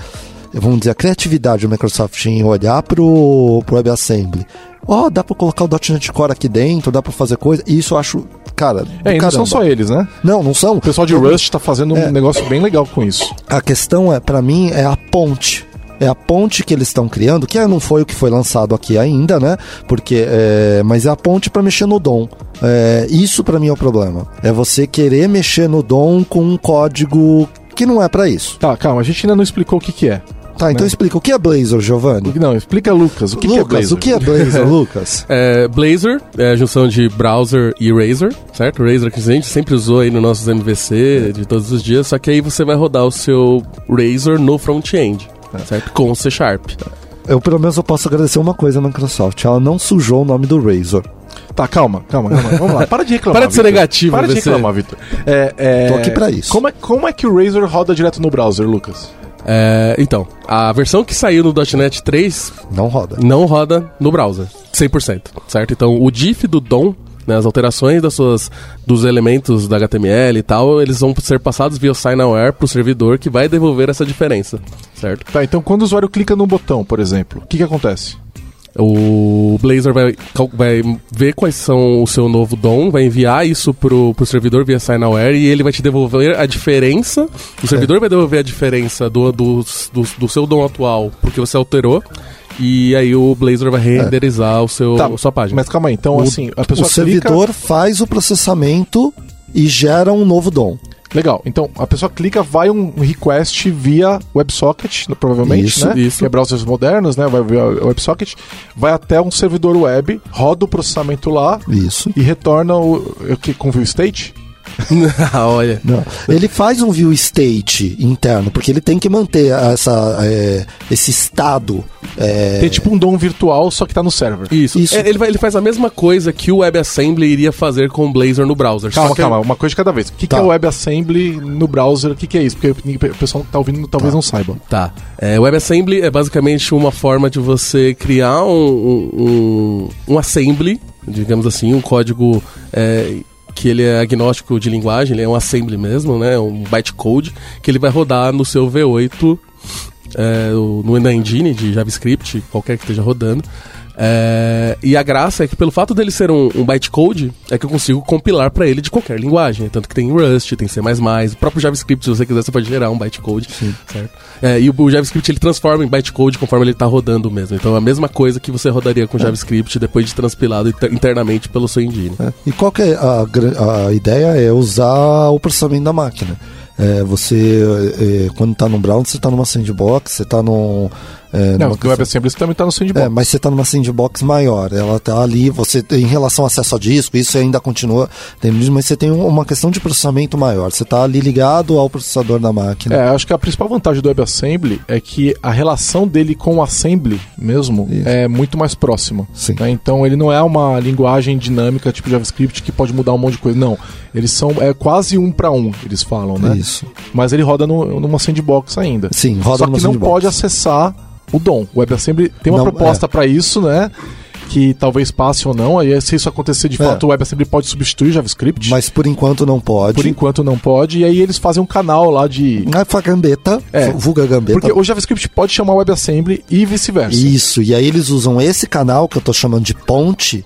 vamos dizer, a criatividade do Microsoft em olhar pro, pro WebAssembly. Ó, dá pra colocar o .NET Core aqui dentro, dá pra fazer coisa. E isso eu acho, cara, É, não são só eles, né? Não, não são. O pessoal de Rust tá fazendo É. um negócio bem legal com isso. A questão é, para mim, é a ponte. É a ponte que eles estão criando, que não foi o que foi lançado aqui ainda, né? Porque, é, mas é a ponte para mexer no DOM. É, isso para mim é o problema. É você querer mexer no DOM com um código que não é para isso. Tá, calma, a gente ainda não explicou o que que é. Tá, então Né? explica o que é Blazor, Giovanni. Não, explica, Lucas, o que, que é Lucas, Blazor? o que é Blazor, Lucas? É, Blazor é a junção de browser e Razor, certo? Razor que a gente sempre usou aí nos nossos MVC de todos os dias, só que aí você vai rodar o seu Razor no front-end, certo? Com o C Sharp. Eu, pelo menos, eu posso agradecer uma coisa à Microsoft. Ela não sujou o nome do Razor. Tá, calma, calma, calma. Vamos lá. Para de reclamar. Para de ser negativo, Para de reclamar, Vitor. É, é, Tô aqui pra isso. Como é, como é que o Razer roda direto no browser, Lucas? É, então, a versão que saiu no .NET 3 Não roda. não roda no browser, 100%, certo? Então, o diff do DOM, né, as alterações das suas, dos elementos da HTML e tal, eles vão ser passados via SignAware para o servidor que vai devolver essa diferença, certo? Tá, então quando o usuário clica no botão, por exemplo, o que que acontece? O Blazor vai, vai ver quais são o seu novo DOM, vai enviar isso pro, pro servidor via SignAware e ele vai te devolver a diferença. O servidor vai devolver a diferença do, do, do, do seu DOM atual porque você alterou. E aí o Blazor vai renderizar o seu, Tá, a sua página. Mas calma aí, então O- assim, a O pessoa servidor faz o processamento e gera um novo DOM. Legal, então a pessoa clica, vai um request via WebSocket, provavelmente, Isso, né? isso. Que é browsers modernos, né? Vai via WebSocket, vai até um servidor web, roda o processamento lá Isso. e retorna o, o que com view state? Olha. Não. Ele faz um view state interno, porque ele tem que manter essa, é, esse estado. é, Tem tipo um DOM virtual, só que tá no server. Isso. Isso. É, Ele, vai- ele faz a mesma coisa que o WebAssembly iria fazer com o Blazor no browser. Calma, que- calma, uma coisa de cada vez. O que, que Tá. é o WebAssembly no browser? O que, que é isso? Porque o pessoal que tá ouvindo talvez não saiba. Tá. É, o WebAssembly é basicamente uma forma de você criar um, um, um, um assembly, digamos assim, um código é, que ele é agnóstico de linguagem, ele é um assembly mesmo, né? Um bytecode, que ele vai rodar no seu V8, é, no engine de JavaScript, qualquer que esteja rodando. É, e a graça é que pelo fato dele ser um, um bytecode, é que eu consigo compilar para ele de qualquer linguagem. Tanto que tem Rust, tem C++, o próprio JavaScript, se você quiser, você pode gerar um bytecode. Certo? É, e o, o JavaScript ele transforma em bytecode conforme ele está rodando mesmo. Então é a mesma coisa que você rodaria com JavaScript depois de transpilado inter- internamente pelo seu engine. é. E qual que é a, a ideia? É usar o processamento da máquina. É, você, é, quando está no browser, você está numa sandbox, você está num. É, Não, o WebAssembly também tá no sandbox. É, mas você está numa sandbox maior. Ela tá ali, você em relação ao acesso a disco, isso ainda continua, mas você tem um- uma questão de processamento maior. Você está ali ligado ao processador da máquina. É, acho que a principal vantagem do WebAssembly é que a relação dele com o Assembly mesmo Isso. é muito mais próxima. Sim. né? Então ele não é uma linguagem dinâmica tipo JavaScript que pode mudar um monte de coisa. Não, eles são é quase um para um, eles falam, né? Isso. Mas ele roda no, numa sandbox ainda. Sim, roda Só que não sandbox. pode acessar o DOM. O WebAssembly tem uma Não, proposta pra isso, né? Que talvez passe ou não. Aí se isso acontecer de É. fato, o WebAssembly pode substituir JavaScript. Mas por enquanto não pode. por enquanto não pode. E aí eles fazem um canal lá de Na foi a gambeta, É. vulga gambeta. Porque o JavaScript pode chamar WebAssembly e vice-versa. Isso, e aí eles usam esse canal que eu tô chamando de ponte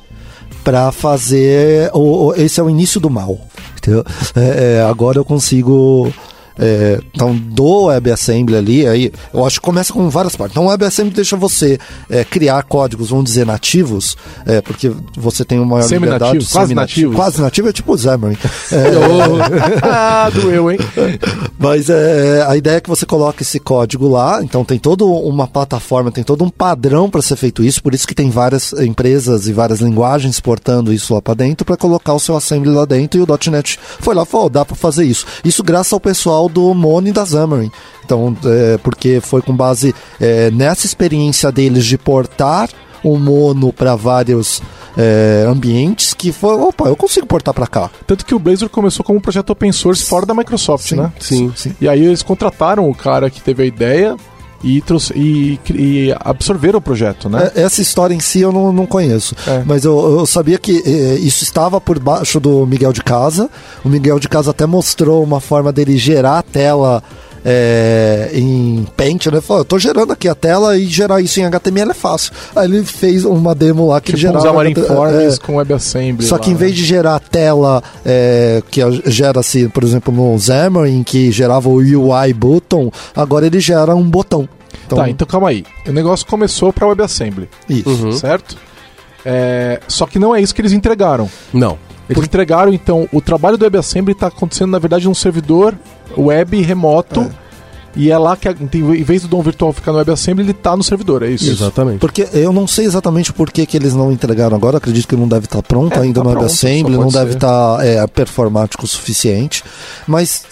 pra fazer. O, o- esse é o início do mal. Entendeu? É, é, agora eu consigo é, então, do WebAssembly ali, aí, eu acho que começa com várias partes. Então, o WebAssembly deixa você é, criar códigos, vamos dizer, nativos, é, porque você tem uma maior liberdade. Quase nativo. Quase nativo é tipo o Xamarin. ah, doeu, hein? Mas é, a ideia é que você coloque esse código lá, então tem toda uma plataforma, tem todo um padrão para ser feito isso, por isso que tem várias empresas e várias linguagens portando isso lá para dentro para colocar o seu assembly lá dentro e o .NET foi lá e falou, dá para fazer isso. Isso graças ao pessoal do Mone e da Xamarin. Então, é, porque foi com base é, nessa experiência deles de portar o Mono para vários é, ambientes que foi, opa, eu consigo portar para cá. Tanto que o Blazor começou como um projeto open source fora da Microsoft, Sim, né? sim, sim. E aí eles contrataram o cara que teve a ideia e, trouxe, e, e absorveram o projeto, né? É, Essa história em si eu não, não conheço. É. Mas eu, eu sabia que eh, isso estava por baixo do Miguel de Casa. O Miguel de Casa até mostrou uma forma dele gerar a tela eh, em Paint, né? Falou, eu tô gerando aqui a tela e gerar isso em HTML é fácil. Aí ele fez uma demo lá que Tipo ele gerava. Xamarin HTML, Forms é, com WebAssembly. só lá, que em vez né? de gerar a tela é, que gera-se, por exemplo, no Xamarin, que gerava o UI button, agora ele gera um botão. Então, Tá, então calma aí. O negócio começou para WebAssembly, isso. certo? É, só que não é isso que eles entregaram. Não. Eles entregaram, então, o trabalho do WebAssembly está acontecendo, na verdade, num servidor web remoto. E é lá que, em vez do DOM virtual ficar no WebAssembly, ele está no servidor, é isso? Exatamente. Porque eu não sei exatamente por que, que eles não entregaram agora, acredito que não deve estar pronto É, ainda tá no pronto, WebAssembly, não deve estar é, performático o suficiente, mas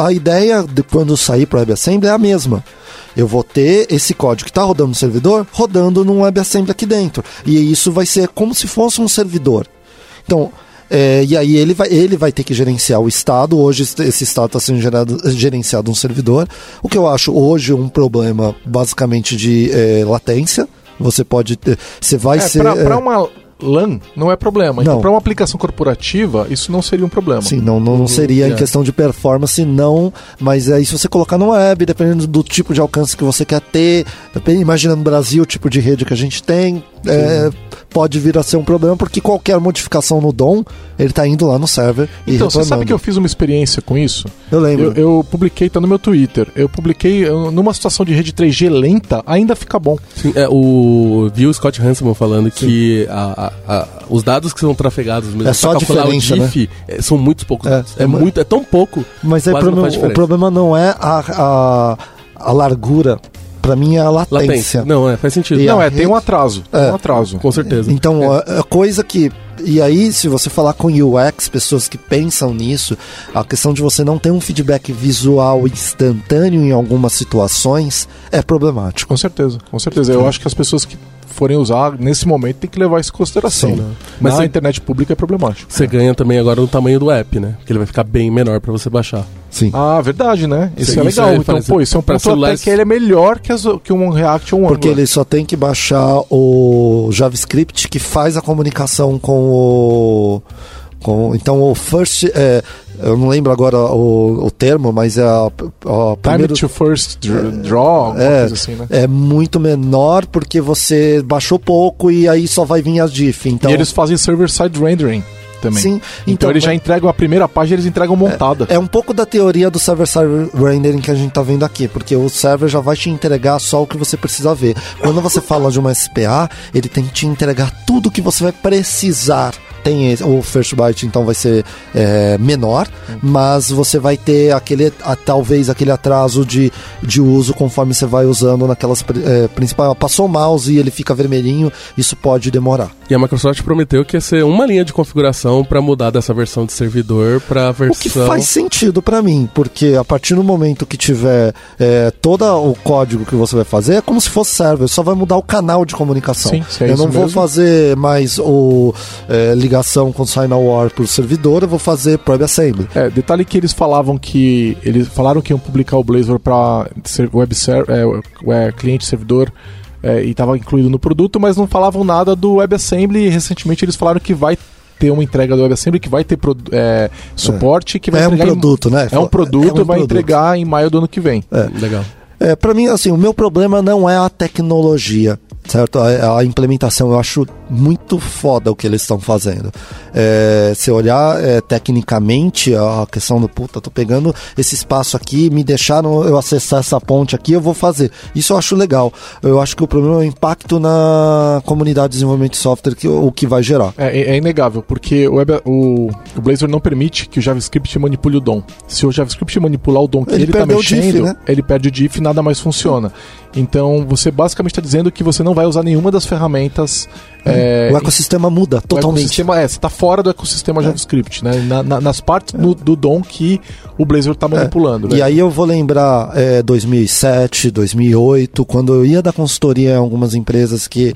a ideia de quando sair para o WebAssembly é a mesma. Eu vou ter esse código que está rodando no servidor, rodando num WebAssembly aqui dentro. E isso vai ser como se fosse um servidor. Então, é, e aí ele vai, ele vai ter que gerenciar o estado. Hoje esse estado está sendo gerado, gerenciado no servidor. O que eu acho hoje um problema basicamente de é, latência. Você pode ter. Você vai É, ser. pra, é, pra uma LAN não é problema. Então, pra uma aplicação corporativa, isso não seria um problema. Sim, não, não, não seria em é. questão de performance, não. Mas aí, se você colocar no web, dependendo do tipo de alcance que você quer ter, imagina no Brasil o tipo de rede que a gente tem, é, pode vir a ser um problema, porque qualquer modificação no DOM, ele tá indo lá no server e Então, você sabe que eu fiz uma experiência com isso? Eu lembro. Eu, eu publiquei, tá no meu Twitter. Eu publiquei numa situação de rede 3G lenta, ainda fica bom. Sim, é, o viu o Scott Hanselman falando que a- a- a- os dados que são trafegados mesmo É só diferença, GIF, é, são muitos poucos É, dados. É, é mu- muito, é tão pouco. Mas não problema- o problema não é a, a, a largura, pra mim é a latência. Latência. Não, é, faz sentido. E não, é, tem um rede- atraso. É. Tem um atraso. Com certeza. Então, a, a coisa que. E aí, se você falar com UX, pessoas que pensam nisso, a questão de você não ter um feedback visual instantâneo em algumas situações é problemático. Com certeza, com certeza. Eu acho que as pessoas que forem usar nesse momento tem que levar isso em consideração. Né? Mas você- internet pública é problemático. Você ganha também agora no tamanho do app, né? Porque ele vai ficar bem menor pra você baixar. Sim. Ah, verdade, né? Isso Sim, é isso legal. aí então, parece- pô, isso é um ponto até celulares- que ele é melhor que, as- que um React ou um Porque Angular. ele só tem que baixar o JavaScript que faz a comunicação com o. Com, então o first. É, eu não lembro agora o, o termo, mas é a, a Time primeiro, to first dr- draw, É, coisa assim, né? é muito menor porque você baixou pouco e aí só vai vir as diff. Então, E eles fazem server-side rendering também. Sim, Então, então, eles já entregam a primeira página, eles entregam montada. É um pouco da teoria do server-side rendering que a gente tá vendo aqui, porque o server já vai te entregar só o que você precisa ver. Quando você fala de uma SPA, ele tem que te entregar tudo que você vai precisar. Tem o first byte, então vai ser é, menor, mas você vai ter aquele, a- talvez aquele atraso de, de uso conforme você vai usando naquelas é, principais. Passou o mouse e ele fica vermelhinho, isso pode demorar. E a Microsoft prometeu que ia ser uma linha de configuração pra mudar dessa versão de servidor pra O versão. que faz sentido pra mim, porque a partir do momento que tiver é, todo o código que você vai fazer, é como se fosse server, só vai mudar o canal de comunicação. Sim, é eu não vou mesmo. fazer mais o é, ligação com Sign War pro servidor, eu vou fazer pro WebAssembly. É, detalhe que eles falavam que. Eles falaram que iam publicar o Blazor para web ser, é, é, cliente servidor é, e estava incluído no produto, mas não falavam nada do WebAssembly e recentemente eles falaram que vai ter uma entrega do WebAssembly, que vai ter é, suporte, que vai É um entregar em- produto, né? É um produto, É um vai produto. entregar em maio do ano que vem. É. Legal. É, para mim, assim, o meu problema não é a tecnologia. certo? A, a implementação eu acho muito foda o que eles estão fazendo. É, se olhar é, tecnicamente a questão do puta, tô pegando esse espaço aqui, me deixaram eu acessar essa ponte aqui, eu vou fazer. Isso eu acho legal. Eu acho que o problema é o impacto na comunidade de desenvolvimento de software que o que vai gerar. É, é inegável, porque o, web, o, o, Blazor não permite que o JavaScript manipule o DOM. Se o JavaScript manipular o DOM que ele está mexendo, diff, né? ele perde o diff e nada mais funciona. Então você basicamente está dizendo que você não vai usar nenhuma das ferramentas. É, o ecossistema muda totalmente. O ecossistema, é, você está fora do ecossistema é. JavaScript, né? Na, na, nas partes do, do, DOM que o Blazor está é. manipulando. Né? E aí eu vou lembrar 2007, 2008, quando eu ia dar consultoria em algumas empresas que.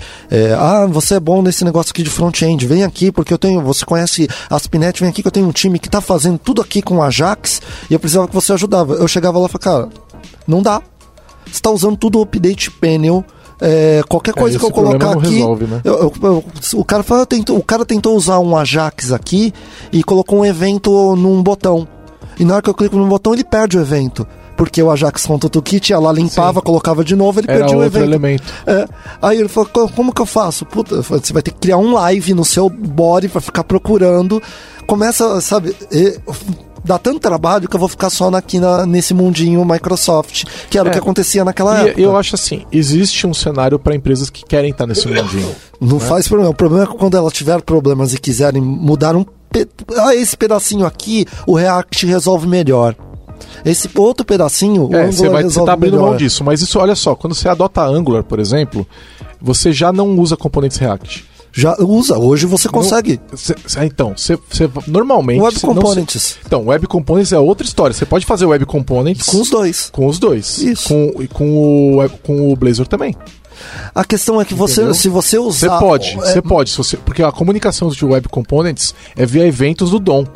ah, você é bom nesse negócio aqui de front-end, vem aqui porque eu tenho. Você conhece Aspinet, vem aqui que eu tenho um time que está fazendo tudo aqui com Ajax e eu precisava que você ajudava. Eu chegava lá e falava, cara, não dá está usando tudo o update panel. É, qualquer é, coisa é, que eu colocar aqui. Resolve, né? eu, eu, eu, o, cara fala, tentou, o cara tentou usar um Ajax aqui e colocou um evento num botão. E na hora que eu clico no botão, ele perde o evento. Porque o Ajax contra o Toolkit, ela limpava, Sim. colocava de novo, ele Era perdia o evento. elemento. É. Aí ele falou: como que eu faço? Puta, você vai ter que criar um live no seu body para ficar procurando. Começa, sabe? Dá tanto trabalho que eu vou ficar só aqui na, nesse mundinho Microsoft, que era é, o que acontecia naquela e, época. Eu acho assim, existe um cenário para empresas que querem estar nesse mundinho. Não né? faz problema. O problema é que quando ela tiver problemas e quiserem mudar um ah, esse pedacinho aqui, o React resolve melhor. Esse outro pedacinho, é, você vai você tá abrindo melhor. mão disso, mas isso olha só, quando você adota Angular, por exemplo, você já não usa componentes React já usa. Hoje você consegue. cê, então, você normalmente. Web Components. então, Web Components é outra história. Você pode fazer Web Components. Com os dois. Com os dois. Isso. Com, com, o, com o Blazor também. A questão é que você, se você usar. Você pode, você é... pode. Se você, porque a comunicação de Web Components é via eventos do DOM.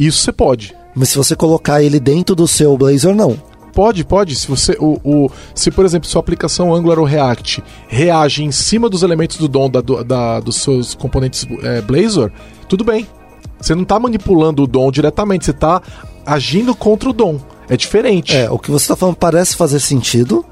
Isso você pode. Mas se você colocar ele dentro do seu Blazor, não. Pode, pode. Se você, o, o, se por exemplo, sua aplicação Angular ou React reage em cima dos elementos do DOM da, da dos seus componentes é, Blazor, tudo bem. Você não está manipulando o DOM diretamente, você está agindo contra o DOM. É diferente. É, o que você está falando parece fazer sentido,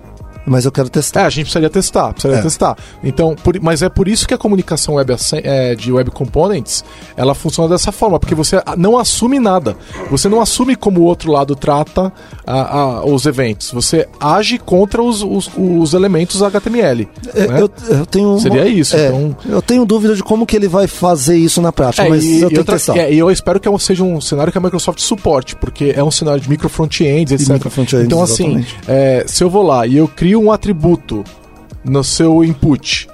mas eu quero testar. É, a gente precisaria testar, precisaria é. testar. Então, por, mas é por isso que a comunicação web é, de Web Components, ela funciona dessa forma, porque você não assume nada. Você não assume como o outro lado trata a, a, os eventos. Você age contra os, os, os elementos HTML. É, né? eu, eu, tenho Seria uma, isso. É, então... Eu tenho dúvida de como que ele vai fazer isso na prática, é, mas e, eu tenho outra, que testar. E eu espero que seja um cenário que a Microsoft suporte, porque é um cenário de micro front-ends, etc. Micro front então, assim, se eu vou lá e eu crio um atributo no seu input,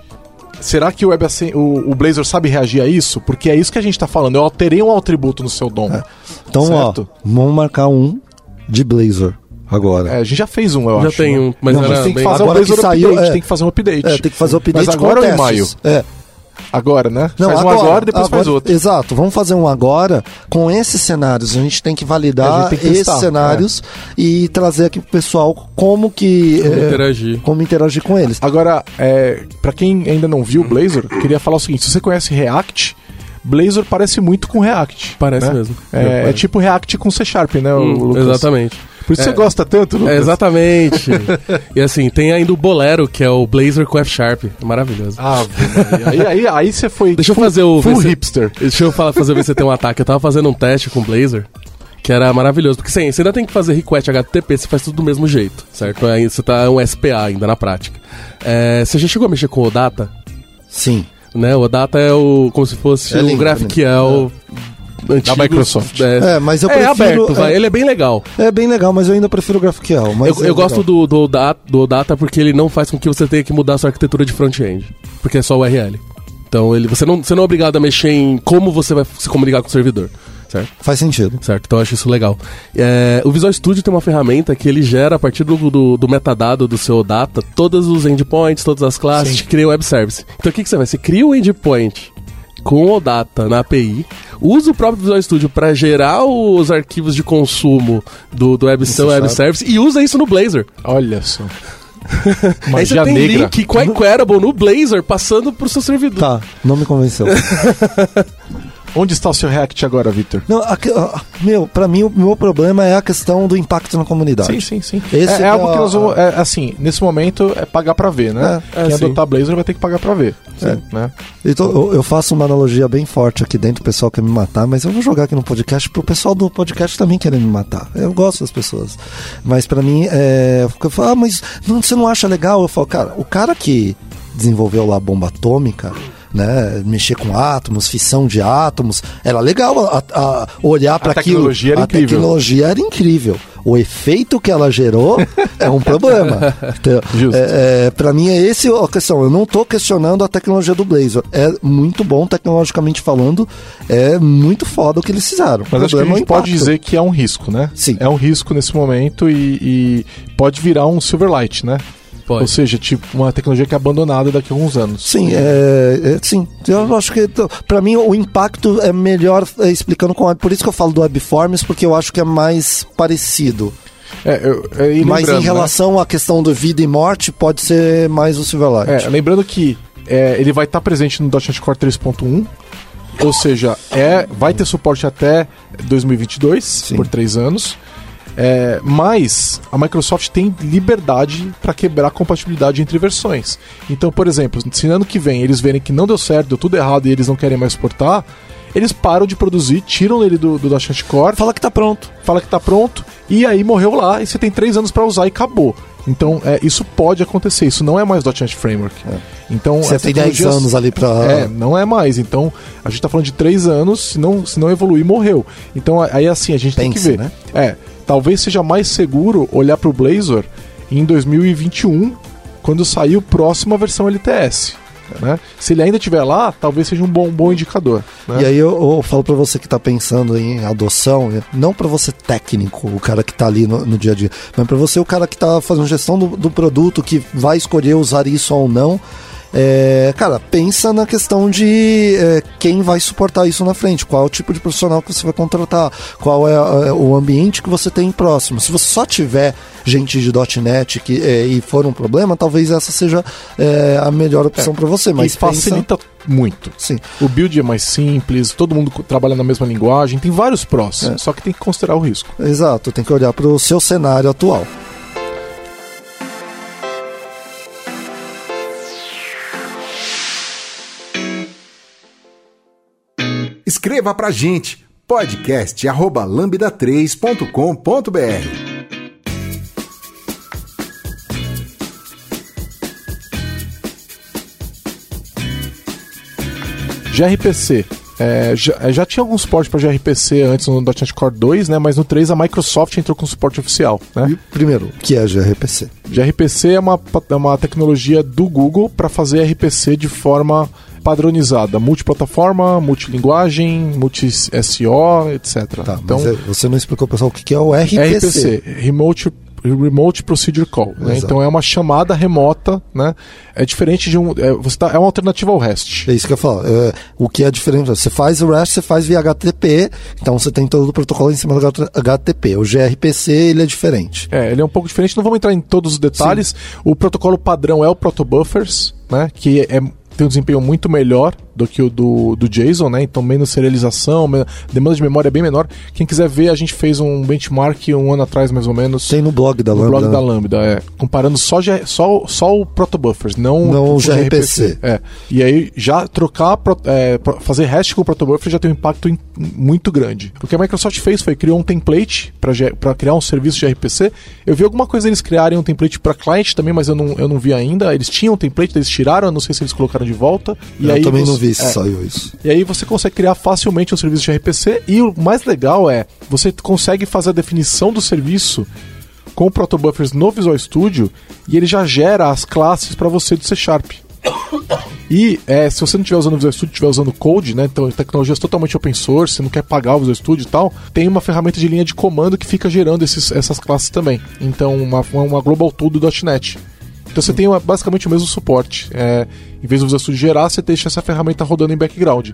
será que o, Web, o, o Blazor sabe reagir a isso? Porque é isso que a gente está falando. Eu alterei um atributo no seu DOM. É. Então, certo? ó, vamos marcar um de Blazor agora. É, a gente já fez um, eu já acho. Já tem um, mas, não, mas tem que fazer agora um Blazor saiu, update, é, tem que fazer um update. É, tem que fazer um update mas agora ou em maio? É. Agora, né? Não, faz agora, um agora, depois agora, faz outro. Exato, vamos fazer um agora com esses cenários. A gente tem que validar que esses testar, cenários é. e trazer aqui pro pessoal como que. Como é, interagir. Como interagir com eles. Agora, é, para quem ainda não viu o Blazor, queria falar o seguinte: se você conhece React. Blazor parece muito com React. Parece né? mesmo. É, é, tipo React com C Sharp, né, hum, Exatamente. Por isso é, você gosta tanto, Lucas. É, exatamente. e assim, tem ainda o Bolero, que é o Blazer com F Sharp. Maravilhoso. Ah, aí, aí, aí você foi. Deixa full, eu fazer o. Full hipster. Deixa eu falar, fazer ver se tem um ataque. Eu tava fazendo um teste com o Blazer. Que era maravilhoso, porque sim, você ainda tem que fazer request HTTP, você faz tudo do mesmo jeito, certo? Aí você tá um SPA ainda na prática. É, você já chegou a mexer com o Data? Sim. Né, o Data é o como se fosse é um GraphQL é antigos. Da Microsoft. É, é mas eu é prefiro... aberto, vai. É, ele é bem legal. É bem legal, mas eu ainda prefiro o GraphQL. Mas eu, eu gosto do, do, data, do Data porque ele não faz com que você tenha que mudar a sua arquitetura de front-end. Porque é só o URL. Então ele, você, não, você não é obrigado a mexer em como você vai se comunicar com o servidor. Certo? Faz sentido. Certo, então eu acho isso legal. É, o Visual Studio tem uma ferramenta que ele gera a partir do, do, do metadado do seu data todos os endpoints, todas as classes, Sim. cria o web service. Então o que, que você vai? Você cria o endpoint com o data na API, usa o próprio Visual Studio para gerar os arquivos de consumo do, do web, seu web service e usa isso no Blazor. Olha só. Aí você tem negra. link Queryable no Blazor passando pro seu servidor. Tá, não me convenceu. Onde está o seu React agora, Victor? Não, aqui, ah, meu, pra mim o meu problema é a questão do impacto na comunidade. Sim, sim, sim. Esse é, que é é algo que a- nós vamos. é, assim, nesse momento é pagar pra ver, né? É, Quem sim. adotar Blazor vai ter que pagar pra ver. É. Né? Então, eu, eu faço uma analogia bem forte aqui dentro, o pessoal quer me matar, mas eu vou jogar aqui no podcast pro pessoal do podcast também querer me matar. Eu gosto das pessoas. Mas pra mim, é. Eu falo, ah, mas não, você não acha legal? Eu falo, cara, o cara que desenvolveu lá a bomba atômica. Né, mexer com átomos, fissão de átomos, era legal a, a- olhar para aquilo. tecnologia a incrível. tecnologia era incrível. O efeito que ela gerou é um problema. Então, é, é, para mim é esse a questão. Eu não tô questionando a tecnologia do Blazor. É muito bom tecnologicamente falando. É muito foda o que eles fizeram. Mas acho que a gente pode dizer que é um risco, né? Sim. É um risco nesse momento e, e pode virar um Silverlight, né? Pode. Ou seja, tipo, uma tecnologia que é abandonada daqui a alguns anos. Sim, é, é- sim. Eu acho que para mim o impacto é melhor é, explicando com por isso que eu falo do Webforms porque eu acho que é mais parecido. É, eu, é, e Mas em né? relação à questão do vida e morte pode ser mais o Silverlight. É, lembrando que é, ele vai estar presente no .NET Core 3.1, ou seja, é, vai ter suporte até 2022, Sim. por três anos. É, mas a Microsoft tem liberdade para quebrar a compatibilidade entre versões. Então, por exemplo, se no ano que vem eles verem que não deu certo, deu tudo errado e eles não querem mais suportar, eles param de produzir, tiram ele do, do .NET Core, Fala que tá pronto. fala que tá pronto, e aí morreu lá, e você tem três anos para usar e acabou. Então, é, isso pode acontecer, isso não é mais .NET Framework. Então, Você tem 10 tecnologias- anos ali pra. É, não é mais. Então, a gente tá falando de três anos, se não, se não evoluir, morreu. Então, aí assim, a gente tem que Pense, ver. né? É, talvez seja mais seguro olhar pro Blazor em 2021, quando sair a próxima versão LTS. Né? Se ele ainda estiver lá, talvez seja um bom, bom indicador. né? E aí eu, eu falo pra você que tá pensando em adoção, não pra você técnico, o cara que tá ali no, no dia a dia, mas pra você o cara que tá fazendo gestão do, do produto, que vai escolher usar isso ou não. É, cara, pensa na questão de é, quem vai suportar isso na frente, qual é o tipo de profissional que você vai contratar, qual é, é, o ambiente que você tem próximo. Se você só tiver gente de .NET que, é, e for um problema, talvez essa seja é, a melhor opção pra você. Mas e facilita muito. Pensa, sim. O build é mais simples, todo mundo trabalha na mesma linguagem, tem vários prós, só que tem que considerar o risco. Exato, tem que olhar para o seu cenário atual. Escreva pra gente podcast arroba lambda3.com.br gRPC. é, já, já tinha algum suporte para gRPC antes no .NET Core 2, né? Mas no 3 a Microsoft entrou com suporte oficial, né? E, primeiro, o que é gRPC? gRPC é uma, é uma tecnologia do Google para fazer RPC de forma padronizada, multiplataforma, multilinguagem, multi-SO, etc. Tá, então, é- você não explicou pessoal o que é o RPC. RPC, Remote Remote Procedure Call, né? Então é uma chamada remota, né? É diferente de um, é, você tá, é uma alternativa ao REST. É isso que eu falo. É, o que é diferente? Você faz o REST, você faz via HTTP, então você tem todo o protocolo em cima do HTTP. O gRPC, ele é diferente. É, ele é um pouco diferente, não vamos entrar em todos os detalhes. O protocolo padrão é o Protobuffers, né? Que é, tem um desempenho muito melhor do que o do, do JSON, né? Então menos serialização, demanda de memória é bem menor. Quem quiser ver, a gente fez um benchmark um ano atrás, mais ou menos. Tem no blog da no Lambda. blog da Lambda, é. Comparando só, só, só o Protobuffers, não, Não o gRPC. É. E aí, já trocar, é, fazer hash com o Protobuffer já tem um impacto in- muito grande. O que a Microsoft fez foi criou um template para criar um serviço de RPC. Eu vi alguma coisa eles criarem um template para cliente também, mas eu não, eu não vi ainda. Eles tinham um template, eles tiraram, eu não sei se eles colocaram de volta. E eu aí também não vi se é. saiu isso. E aí você consegue criar facilmente um serviço de RPC e o mais legal é, você consegue fazer a definição do serviço com o Protobuffers no Visual Studio e ele já gera as classes para você do C Sharp. E é, se você não estiver usando o Visual Studio, estiver usando Code, né, então tecnologias totalmente open source, você não quer pagar o Visual Studio e tal, tem uma ferramenta de linha de comando que fica gerando esses, essas classes também. Então, uma, uma Global Tool do .NET. Então você tem uma- basicamente o mesmo suporte. É, em vez do Visual gerar, você deixa essa ferramenta rodando em background.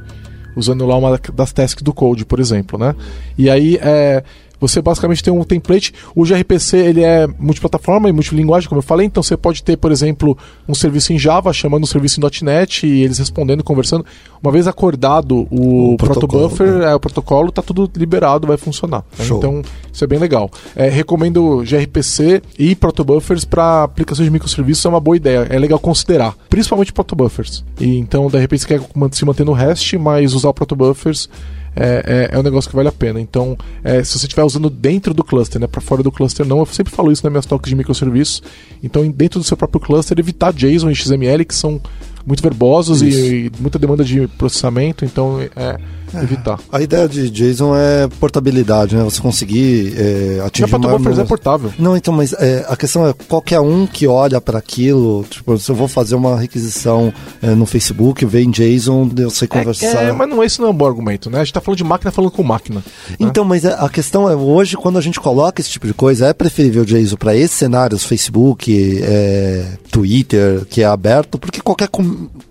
Usando lá uma das tasks do Code, por exemplo, né? E aí, é, Você basicamente tem um template. O gRPC ele é multiplataforma e multilinguagem, como eu falei. Então você pode ter, por exemplo, um serviço em Java chamando um serviço em .NET e eles respondendo, conversando. Uma vez acordado o, O protocolo, protobuffer, né? é, o protocolo, tá tudo liberado, vai funcionar. né? Então isso é bem legal. É, recomendo gRPC e protobuffers para aplicações de microserviços é uma boa ideia. É legal considerar, principalmente protobuffers. E então, de repente, você quer se manter no REST, mas usar o protobuffers é, é, é um negócio que vale a pena. Então, é, se você estiver usando dentro do cluster, né, para fora do cluster, não. Eu sempre falo isso nas minhas talks de microserviços. Então, dentro do seu próprio cluster, evitar JSON e XML, que são muito verbosos e, e muita demanda de processamento. Então, é, evitar. A ideia de JSON é portabilidade, né? Você conseguir é, Já atingir maior protobuffers é portável. Não, então, mas é, a questão é qualquer um que olha para aquilo, tipo, se eu vou fazer uma requisição é, no Facebook, vê em JSON, eu sei conversar. É, mas não, esse não é um bom argumento, né? A gente tá falando de máquina falando com máquina. né? Então, mas é- a questão é, hoje, quando a gente coloca esse tipo de coisa, é preferível JSON para esses cenários, Facebook, é, Twitter, que é aberto, porque qualquer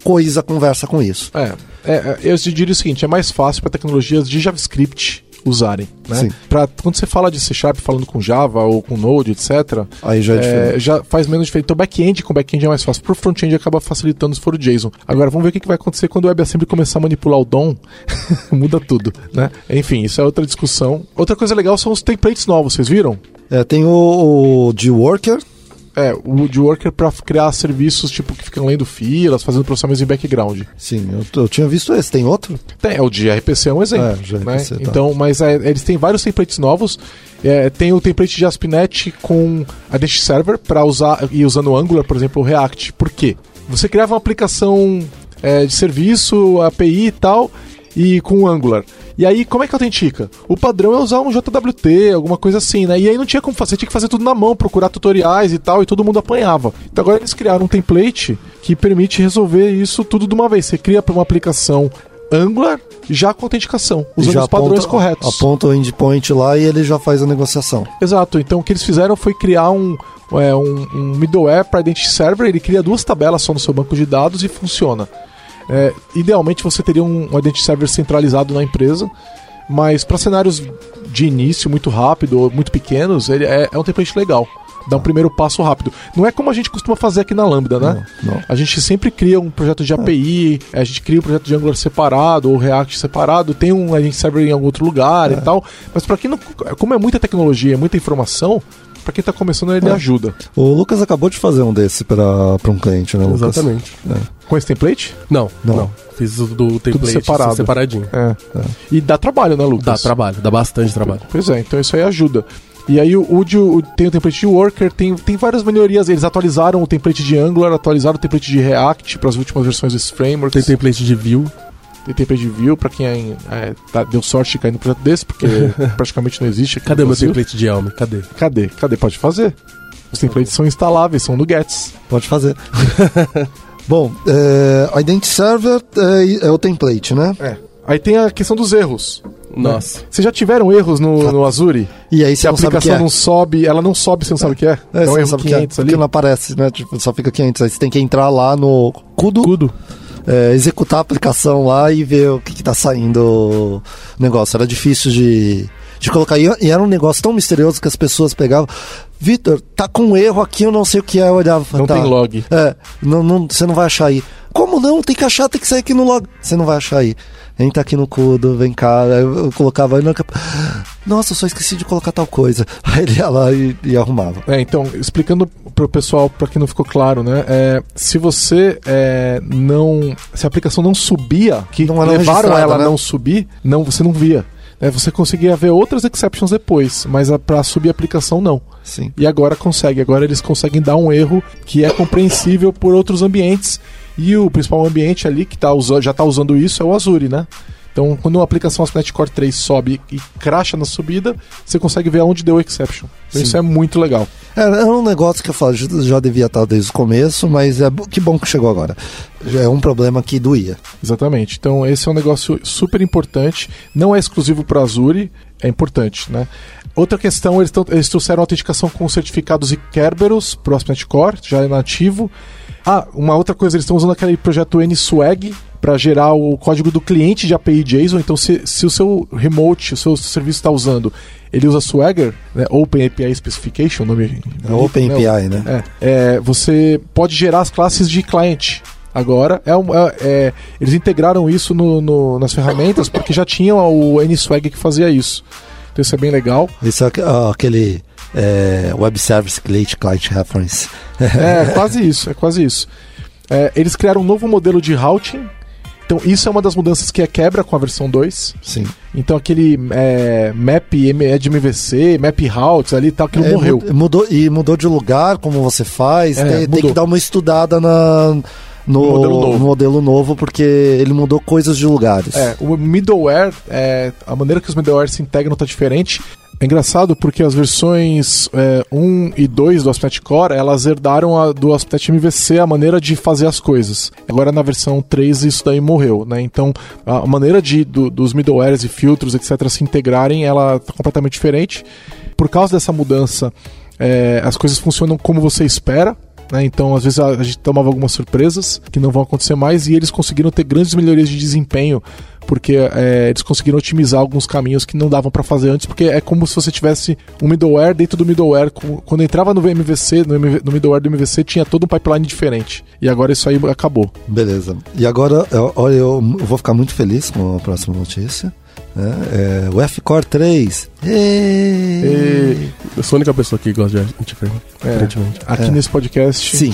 coisa conversa com isso. É, é, é, eu te diria o seguinte: é mais fácil para tecnologias de JavaScript usarem, né? Pra, quando você fala de C Sharp falando com Java ou com Node, etc., Aí já é, é, já faz menos diferença. Então, back-end com back-end é mais fácil. Pro front-end acaba facilitando se for o JSON. Agora, vamos ver o que que vai acontecer quando o WebAssembly começar a manipular o DOM. Muda tudo, né? Enfim, isso é outra discussão. Outra coisa legal são os templates novos, vocês viram? É, tem o, o G-Worker, É, o de Worker para criar serviços tipo que ficam lendo filas, fazendo processamento em background. sim, eu, eu tinha visto esse, tem outro? Tem, é, o de RPC é um exemplo. É, de né? RPC, tá. Então, mas é, eles têm vários templates novos. É, tem o template de ASP.NET com Identity Server para usar e usando o Angular, por exemplo, o React. Por quê? Você criava uma aplicação é, de serviço, API e tal, e com o Angular. E aí, como é que autentica? O padrão é usar um JWT, alguma coisa assim, né? E aí não tinha como fazer, você tinha que fazer tudo na mão, procurar tutoriais e tal, e todo mundo apanhava. Então agora eles criaram um template que permite resolver isso tudo de uma vez. Você cria uma aplicação Angular já com autenticação, usando já os padrões aponta- corretos. Aponta o endpoint lá e ele já faz a negociação. Exato. Então o que eles fizeram foi criar um, é, um, um middleware para Identity Server. Ele cria duas tabelas só no seu banco de dados e funciona. É, idealmente você teria um, um Identity Server centralizado na empresa, mas para cenários de início muito rápido ou muito pequenos, ele é, é um template legal. Dá um primeiro passo rápido. Não é como a gente costuma fazer aqui na Lambda, né? Não, não. A gente sempre cria um projeto de API, a gente cria um projeto de Angular separado ou React separado, tem um Identity Server em algum outro lugar e tal. Mas para quem não. Como é muita tecnologia, é muita informação, para quem tá começando ele É. ajuda. O Lucas acabou de fazer um desse para um cliente, né, Lucas? Exatamente. Com esse template? Não, Não. não, Fiz o do template separado. separadinho. É. E dá trabalho, né, Lucas? Dá trabalho, dá bastante trabalho. Pois é, então isso aí ajuda. E aí o, o- tem o template de Worker, tem, tem várias melhorias. Eles atualizaram o template de Angular, atualizaram o template de React para as últimas versões desse framework. Tem template de view. Tem template de Vue para quem é, é, tá- deu sorte de cair no projeto desse, porque praticamente não existe. aqui Cadê no meu Brasil. template de Elm? Cadê? Cadê? Cadê? Pode fazer. Os templates são instaláveis, são no Gets. Pode fazer. Bom, é, a Identity Server é, é o template, né? É. Aí tem a questão dos erros. Nossa. Vocês já tiveram erros no, no Azure? E aí Se você a não sabe o que aplicação é. não sobe, ela não sobe, você não sabe o que é? É, é um você não erro sabe o que é, 500 ali. não aparece, né? Tipo, só fica 500. Aí você tem que entrar lá no Kudo, Cudo. É, executar a aplicação lá e ver o que, que tá saindo o negócio. Era difícil de, de colocar. E, e era um negócio tão misterioso que as pessoas pegavam. Vitor, tá com um erro aqui, eu não sei o que é. Eu olhava Não tá. tem log. É, não, não, você não vai achar aí. Como não? Tem que achar, tem que sair aqui no log. Você não vai achar aí. Entra aqui no Kudo, vem cá. Eu, colocava cap- Nossa, eu só esqueci de colocar tal coisa. Aí ele ia lá e, e arrumava. É, então, explicando pro pessoal, pra quem não ficou claro, né? é, se você é, não. Se a aplicação não subia, que Não levaram ela a né? não subir, não, você não via. É, você conseguia ver outras exceptions depois, mas a, pra subir a aplicação não. Sim. E agora consegue. Agora eles conseguem dar um erro que é compreensível por outros ambientes. E o principal ambiente ali que tá usa- já está usando isso é o Azure, né? Então, quando uma aplicação ASP.NET Core 3 sobe e cracha na subida, você consegue ver aonde deu o exception. Então, isso é muito legal. Era, era um negócio que eu falo, já, devia estar desde o começo, mas é que bom que chegou agora. Já é um problema que doía. Exatamente. Então, esse é um negócio super importante. Não é exclusivo para Azure, é importante, né? Outra questão, eles, tão- eles trouxeram autenticação com certificados e Kerberos para o ASP.NET Core, já é nativo. Ah, uma outra coisa, eles estão usando aquele projeto NSWAG para gerar o código do cliente de API JSON. Então, se, se o seu remote, o seu serviço está usando, ele usa Swagger, né, Open API Specification, o nome É Open API, né? é, é, você pode gerar as classes de cliente. Agora, é, um- é- é- eles integraram isso no- no- nas ferramentas porque já tinha o NSwag que fazia isso. Então isso é bem legal. Isso é aque- aquele é, Web Service Client Client Reference. É quase isso, é quase isso. É, eles criaram um novo modelo de routing. Então isso é uma das mudanças que é quebra com a versão 2. Sim. Então aquele é, map é de MVC, map routes ali e tal, que É, morreu. mu- Mudou, e mudou de lugar, como você faz. É, tem, tem que dar uma estudada na, no, No modelo novo. no modelo novo, porque ele mudou coisas de lugares. É, o middleware, é, a maneira que os middlewares se integram está diferente. É engraçado porque as versões é, 1 e 2 do ASP.NET Core, elas herdaram a, do ASP.NET MVC a maneira de fazer as coisas. Agora na versão 3 isso daí morreu, né? Então a maneira de, do- dos middlewares e filtros, etc., se integrarem, ela está completamente diferente. Por causa dessa mudança, é, as coisas funcionam como você espera, né? Então, às vezes a gente tomava algumas surpresas que não vão acontecer mais e eles conseguiram ter grandes melhorias de desempenho porque é, eles conseguiram otimizar alguns caminhos que não davam para fazer antes, porque é como se você tivesse um middleware dentro do middleware. Quando entrava no MVC, no, MV no middleware do MVC, tinha todo um pipeline diferente. E agora isso aí acabou. Beleza. E agora, eu- olha, eu vou ficar muito feliz com a próxima notícia. né? É, o F-Core 3. E, Eu sou a única pessoa que gosta de antiframe, É. aparentemente. aqui É. nesse podcast. Sim.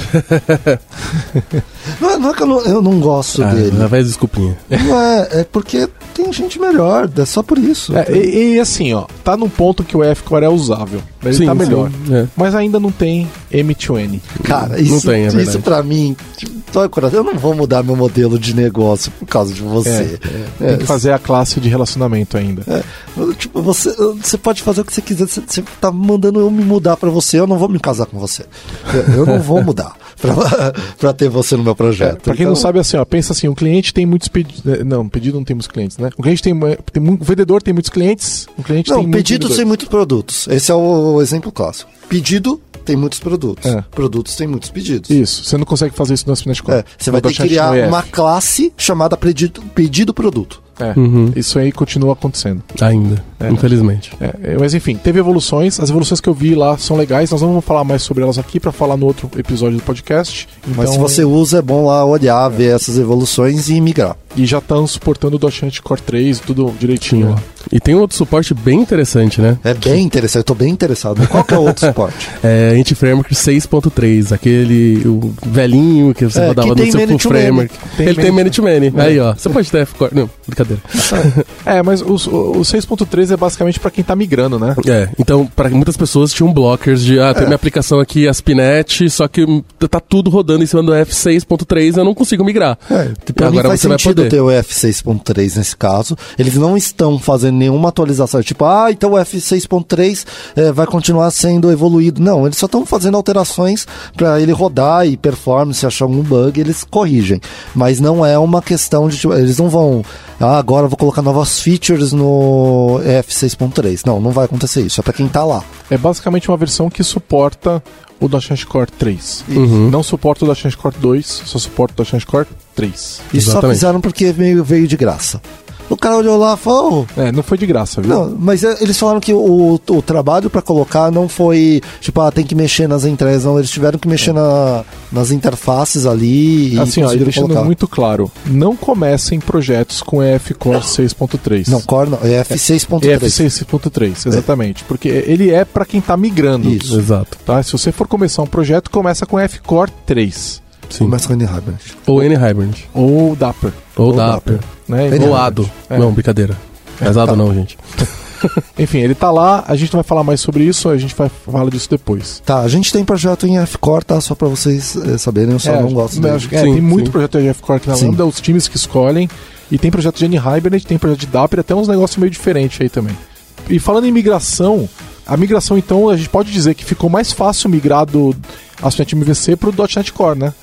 não, é, não é que eu não, eu não gosto Ah, dele. lá vai desculpinha. Não é, é porque tem gente melhor, é só por isso. É, e, e assim, ó, tá num ponto que o F-Core é usável. Ele Sim, tá melhor. sim, é. Mas ainda não tem M2N. Cara, Não isso, tem, é isso pra mim, tipo. Eu não vou mudar meu modelo de negócio por causa de você. É, Tem que fazer a classe de relacionamento ainda. é, tipo, você, você pode fazer o que você quiser. Você, você tá mandando eu me mudar pra você, eu não vou me casar com você. Eu, eu não vou mudar pra ter você no meu projeto. Pra quem não Então, sabe, assim, ó, pensa assim, um cliente tem muitos pedidos. Não, pedido não tem muitos clientes, né? Um cliente tem, tem mu- um vendedor tem muitos clientes, um cliente Não, tem pedidos tem vendedores. muitos produtos. Esse é o exemplo clássico. Pedido tem muitos produtos. É. Produtos tem muitos pedidos. Isso, você não consegue fazer isso no ASP.NET Core. É, você vai ter que criar EF. uma classe chamada pedido, pedido produto. É, Uhum. Isso aí continua acontecendo. Ainda, infelizmente. É, mas enfim, teve evoluções. As evoluções que eu vi lá são legais. Nós não vamos falar mais sobre elas aqui pra falar no outro episódio do podcast. Mas Então, se você usa, é bom lá olhar, ver essas evoluções e migrar. E já estão suportando o .NET Core 3, tudo direitinho lá. E tem um outro suporte bem interessante, né? É bem interessante, eu tô bem interessado. Qual que é o outro suporte? É Anti-Framework 6.3, aquele o velhinho que você É, rodava que no seu full framework. Tem Ele tem many- many-to-many. Aí, ó. Você pode ter F-Core. Não, brincadeira. É, mas o, o, o 6.3 é basicamente pra quem tá migrando, né? É, então, para muitas pessoas tinham blockers de, ah, tem minha aplicação aqui, ASP.NET, só que tá tudo rodando em cima do F6.3, eu não consigo migrar. É, pra mim Agora faz você vai sentido poder. ter o F6.3 nesse caso. Eles não estão fazendo nenhuma atualização. Tipo, ah, então o F6.3 eh, vai continuar sendo evoluído. Não, eles só estão fazendo alterações para ele rodar e performance, se achar algum bug, eles corrigem. Mas não é uma questão de, tipo, eles não vão, ah, agora eu vou colocar novas features no F6.3. Não, não vai acontecer isso. É para quem tá lá. É basicamente uma versão que suporta o .NET Core 3. Uhum. Não suporta o .NET Core 2, só suporta o .NET Core 3. Isso só Exatamente. fizeram porque veio, veio de graça. O cara olhou lá e falou, "Oh, É, não foi de graça, viu? Não, mas é, eles falaram que o, o trabalho pra colocar não foi tipo, ah, tem que mexer nas entregas, não. Eles tiveram que mexer na- nas interfaces ali assim, ó, e deixando colocar. muito claro, não comecem projetos com EF Core 6.3. Não, Core não, é F6.3. EF 6.3, exatamente. Porque ele é pra quem tá migrando. Isso. Exato. Tá? Se você for começar um projeto, começa com EF Core 3. Sim. Começa com Hibernate. Ou N-Hybrid. Ou Dapper. Ou, Ou Dapper. Né? Ele-. É. Não, brincadeira. Mas ADO tá. não, gente. Enfim, ele tá lá, a gente não vai falar mais sobre isso, a gente vai falar disso depois. Tá, a gente tem projeto em F-Core, tá? Só pra vocês eh, saberem, eu só não gosto dele. acho que- é, Sim, tem muito sim. projeto de EF Core aqui na Sim. Lambda, os times que escolhem. E tem projeto de N-Hibernate, tem projeto de Dapper, até uns negócios meio diferentes aí também. E falando em migração, a migração então, a gente pode dizer que ficou mais fácil migrar do ASP.NET MVC pro .NET Core, né?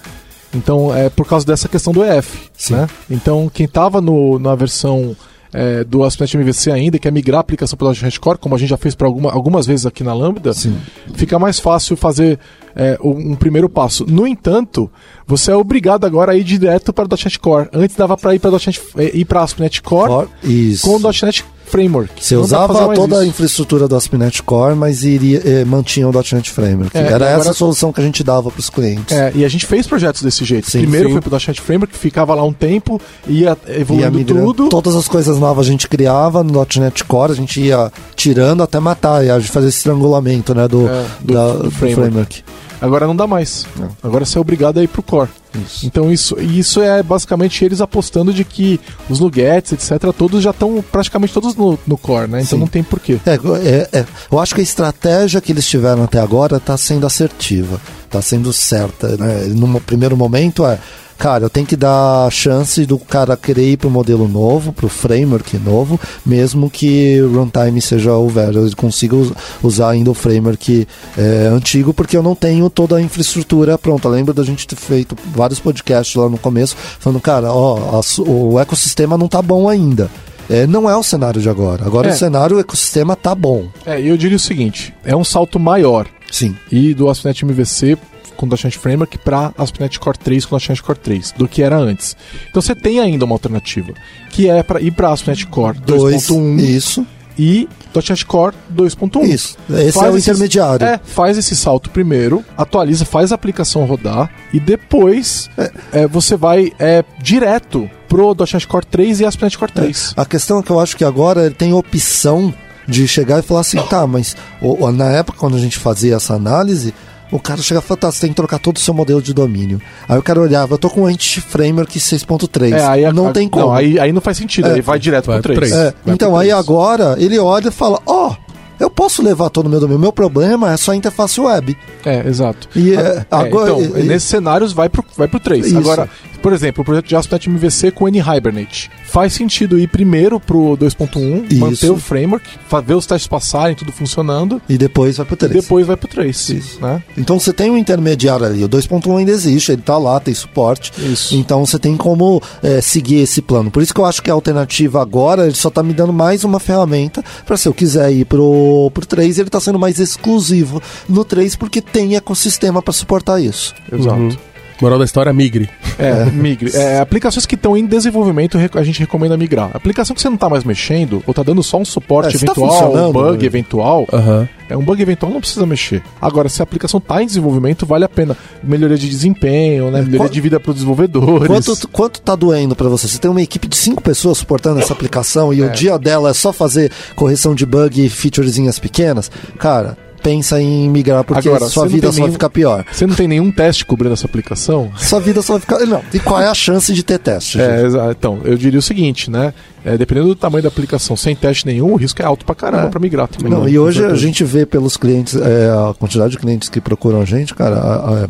Então, é por causa dessa questão do EF, Sim. né? Então, quem tava no, na versão é, do ASP.NET MVC ainda, que é migrar a aplicação para o Core, como a gente já fez para alguma, algumas vezes aqui na Lambda, Sim. fica mais fácil fazer é, um, primeiro passo. No entanto, você é obrigado agora a ir direto para o .NET Core. Antes dava para ir para .NET, é, ir para ASP.NET Core Core, Isso. com o .NET Framework. Você Não fazer usava toda a infraestrutura do ASP.NET Core, mas iria, eh, mantinha o .NET Framework. É, Era essa a solução que a gente dava para os clientes. É, e a gente fez projetos desse jeito. Sim, Primeiro sim. foi pro .NET Framework, ficava lá um tempo, ia Ia evoluindo migrando. tudo. Todas as coisas novas a gente criava no .NET Core, a gente ia tirando até matar, a gente fazia esse estrangulamento né, do, É, do- da- do do framework. Agora não dá mais. Não. Agora você é obrigado a ir pro core. Isso. Então isso, isso é basicamente eles apostando de que os nuggets, etc., todos já estão praticamente todos no, no core, né? Então Sim. não tem porquê. É, é, é, eu acho que a estratégia que eles tiveram até agora está sendo assertiva, está sendo certa. Né? No primeiro momento é, cara, eu tenho que dar a chance do cara querer ir para o modelo novo, para o framework novo, mesmo que o runtime seja o velho. Eu consiga us- usar ainda o framework é, antigo, porque eu não tenho toda a infraestrutura pronta. Eu lembro da gente ter feito vários podcasts lá no começo, falando, cara, ó, a o ecossistema não tá bom ainda. É, não é o cenário de agora. Agora É. o cenário, o ecossistema tá bom. É, e eu diria o seguinte: é um salto maior Sim. e do ASP.NET MVC com o .NET Framework para ASP.NET Core 3 com o .NET Core 3, do que era antes. Então você tem ainda uma alternativa, que é para ir para ASP.NET Core Dois, 2.1 Isso, e .NET Core 2.1. isso. Esse Faz é o esse- intermediário. É, faz esse salto primeiro, atualiza, faz a aplicação rodar e depois é, você vai é, direto pro .NET Core 3 e ASP.NET Core 3. A questão é que eu acho que agora ele tem opção de chegar e falar assim, tá, mas o- o- na época quando a gente fazia essa análise, o cara chega e fala, tá, você tem que trocar todo o seu modelo de domínio. Aí o cara olhava, eu tô com o Entity Framework 6.3. É, aí a- não a- tem como. Não, aí, aí não faz sentido, É. aí vai direto Vai pro pro 3. três. É, Vai então pro aí três. agora ele olha e fala, ó, eu posso levar todo o meu domínio. Meu problema é só a interface web. É, exato. E, Ah, é, é, agora- então, e- nesses cenários vai pro, vai pro 3. Isso. Agora, por exemplo, o projeto de ASP.NET MVC com N-Hibernate. Faz sentido ir primeiro pro 2.1, Isso. manter o framework, ver os testes passarem, tudo funcionando, E depois vai pro e 3. depois vai pro 3. Isso. Né? Então você tem um intermediário ali, o 2.1 ainda existe, ele tá lá, tem suporte. Isso. Então você tem como é, seguir esse plano. Por isso que eu acho que a alternativa agora, ele só tá me dando mais uma ferramenta para se eu quiser ir pro, pro 3, ele tá sendo mais exclusivo no 3 porque tem ecossistema para suportar isso. Exato. Uhum. Moral da história, migre. É, migre. É, aplicações que estão em desenvolvimento, a gente recomenda migrar. Aplicação que você não está mais mexendo, ou está dando só um suporte É, tá eventual, um funcionando, bug né? eventual, Aham. é um bug eventual não precisa mexer. Agora, se a aplicação está em desenvolvimento, vale a pena. Melhoria de desempenho, né? Melhoria de vida para os desenvolvedores. Quanto, quanto tá doendo para você? Você tem uma equipe de cinco pessoas suportando essa aplicação e o dia dela é só fazer correção de bug e featurezinhas pequenas? Cara, pensa em migrar porque Agora, sua vida só vai nenhum- ficar pior. Você não tem nenhum teste cobrindo essa aplicação? Sua vida só vai ficar. Não. E qual é a chance de ter teste? É, então, eu diria o seguinte, né? É, dependendo do tamanho da aplicação, sem teste nenhum, o risco é alto pra caramba É. pra migrar também. Não, né? e hoje a gente vê pelos clientes, é, a quantidade de clientes que procuram a gente, cara. a- a-